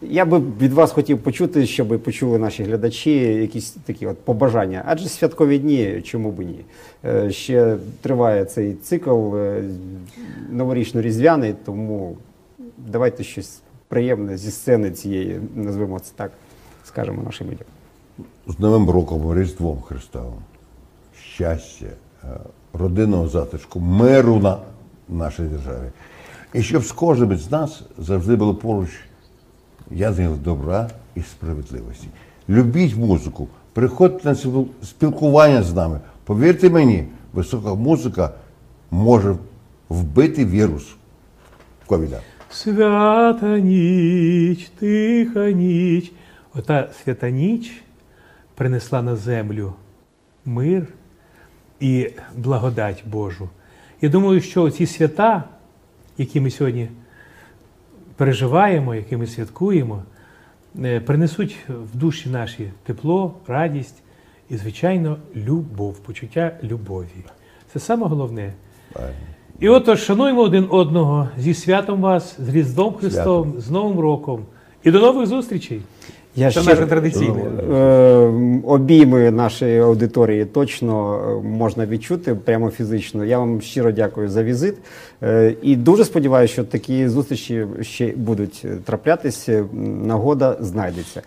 я би від вас хотів почути, щоб почули наші глядачі якісь такі от побажання. Адже святкові дні, чому б ні? Е, ще триває цей цикл е, новорічно-різдвяний, тому давайте щось приємне зі сцени цієї, назвемо це так, скажемо нашим людям. З Новим роком, Різдвом Христовим, щастя, е, родинного затишку, миру на нашій державі. І щоб з кожним з нас завжди було поруч язик добра і справедливості. Любіть музику, приходьте на спілкування з нами. Повірте мені, висока музика може вбити вірус ковіда. Свята ніч, тиха ніч. Ота свята ніч принесла на землю мир і благодать Божу. Я думаю, що ці свята, які ми сьогодні переживаємо, які ми святкуємо, е, принесуть в душі наші тепло, радість і, звичайно, любов, почуття любові. Це саме головне. І отож, шануємо один одного зі святом вас, з Різдвом Христовим, з Новим роком. І до нових зустрічей. Я Це наше традиційне. Е, обійми нашої аудиторії точно е, можна відчути прямо фізично. Я вам щиро дякую за візит. Е, І дуже сподіваюся, що такі зустрічі ще будуть траплятися. Нагода знайдеться.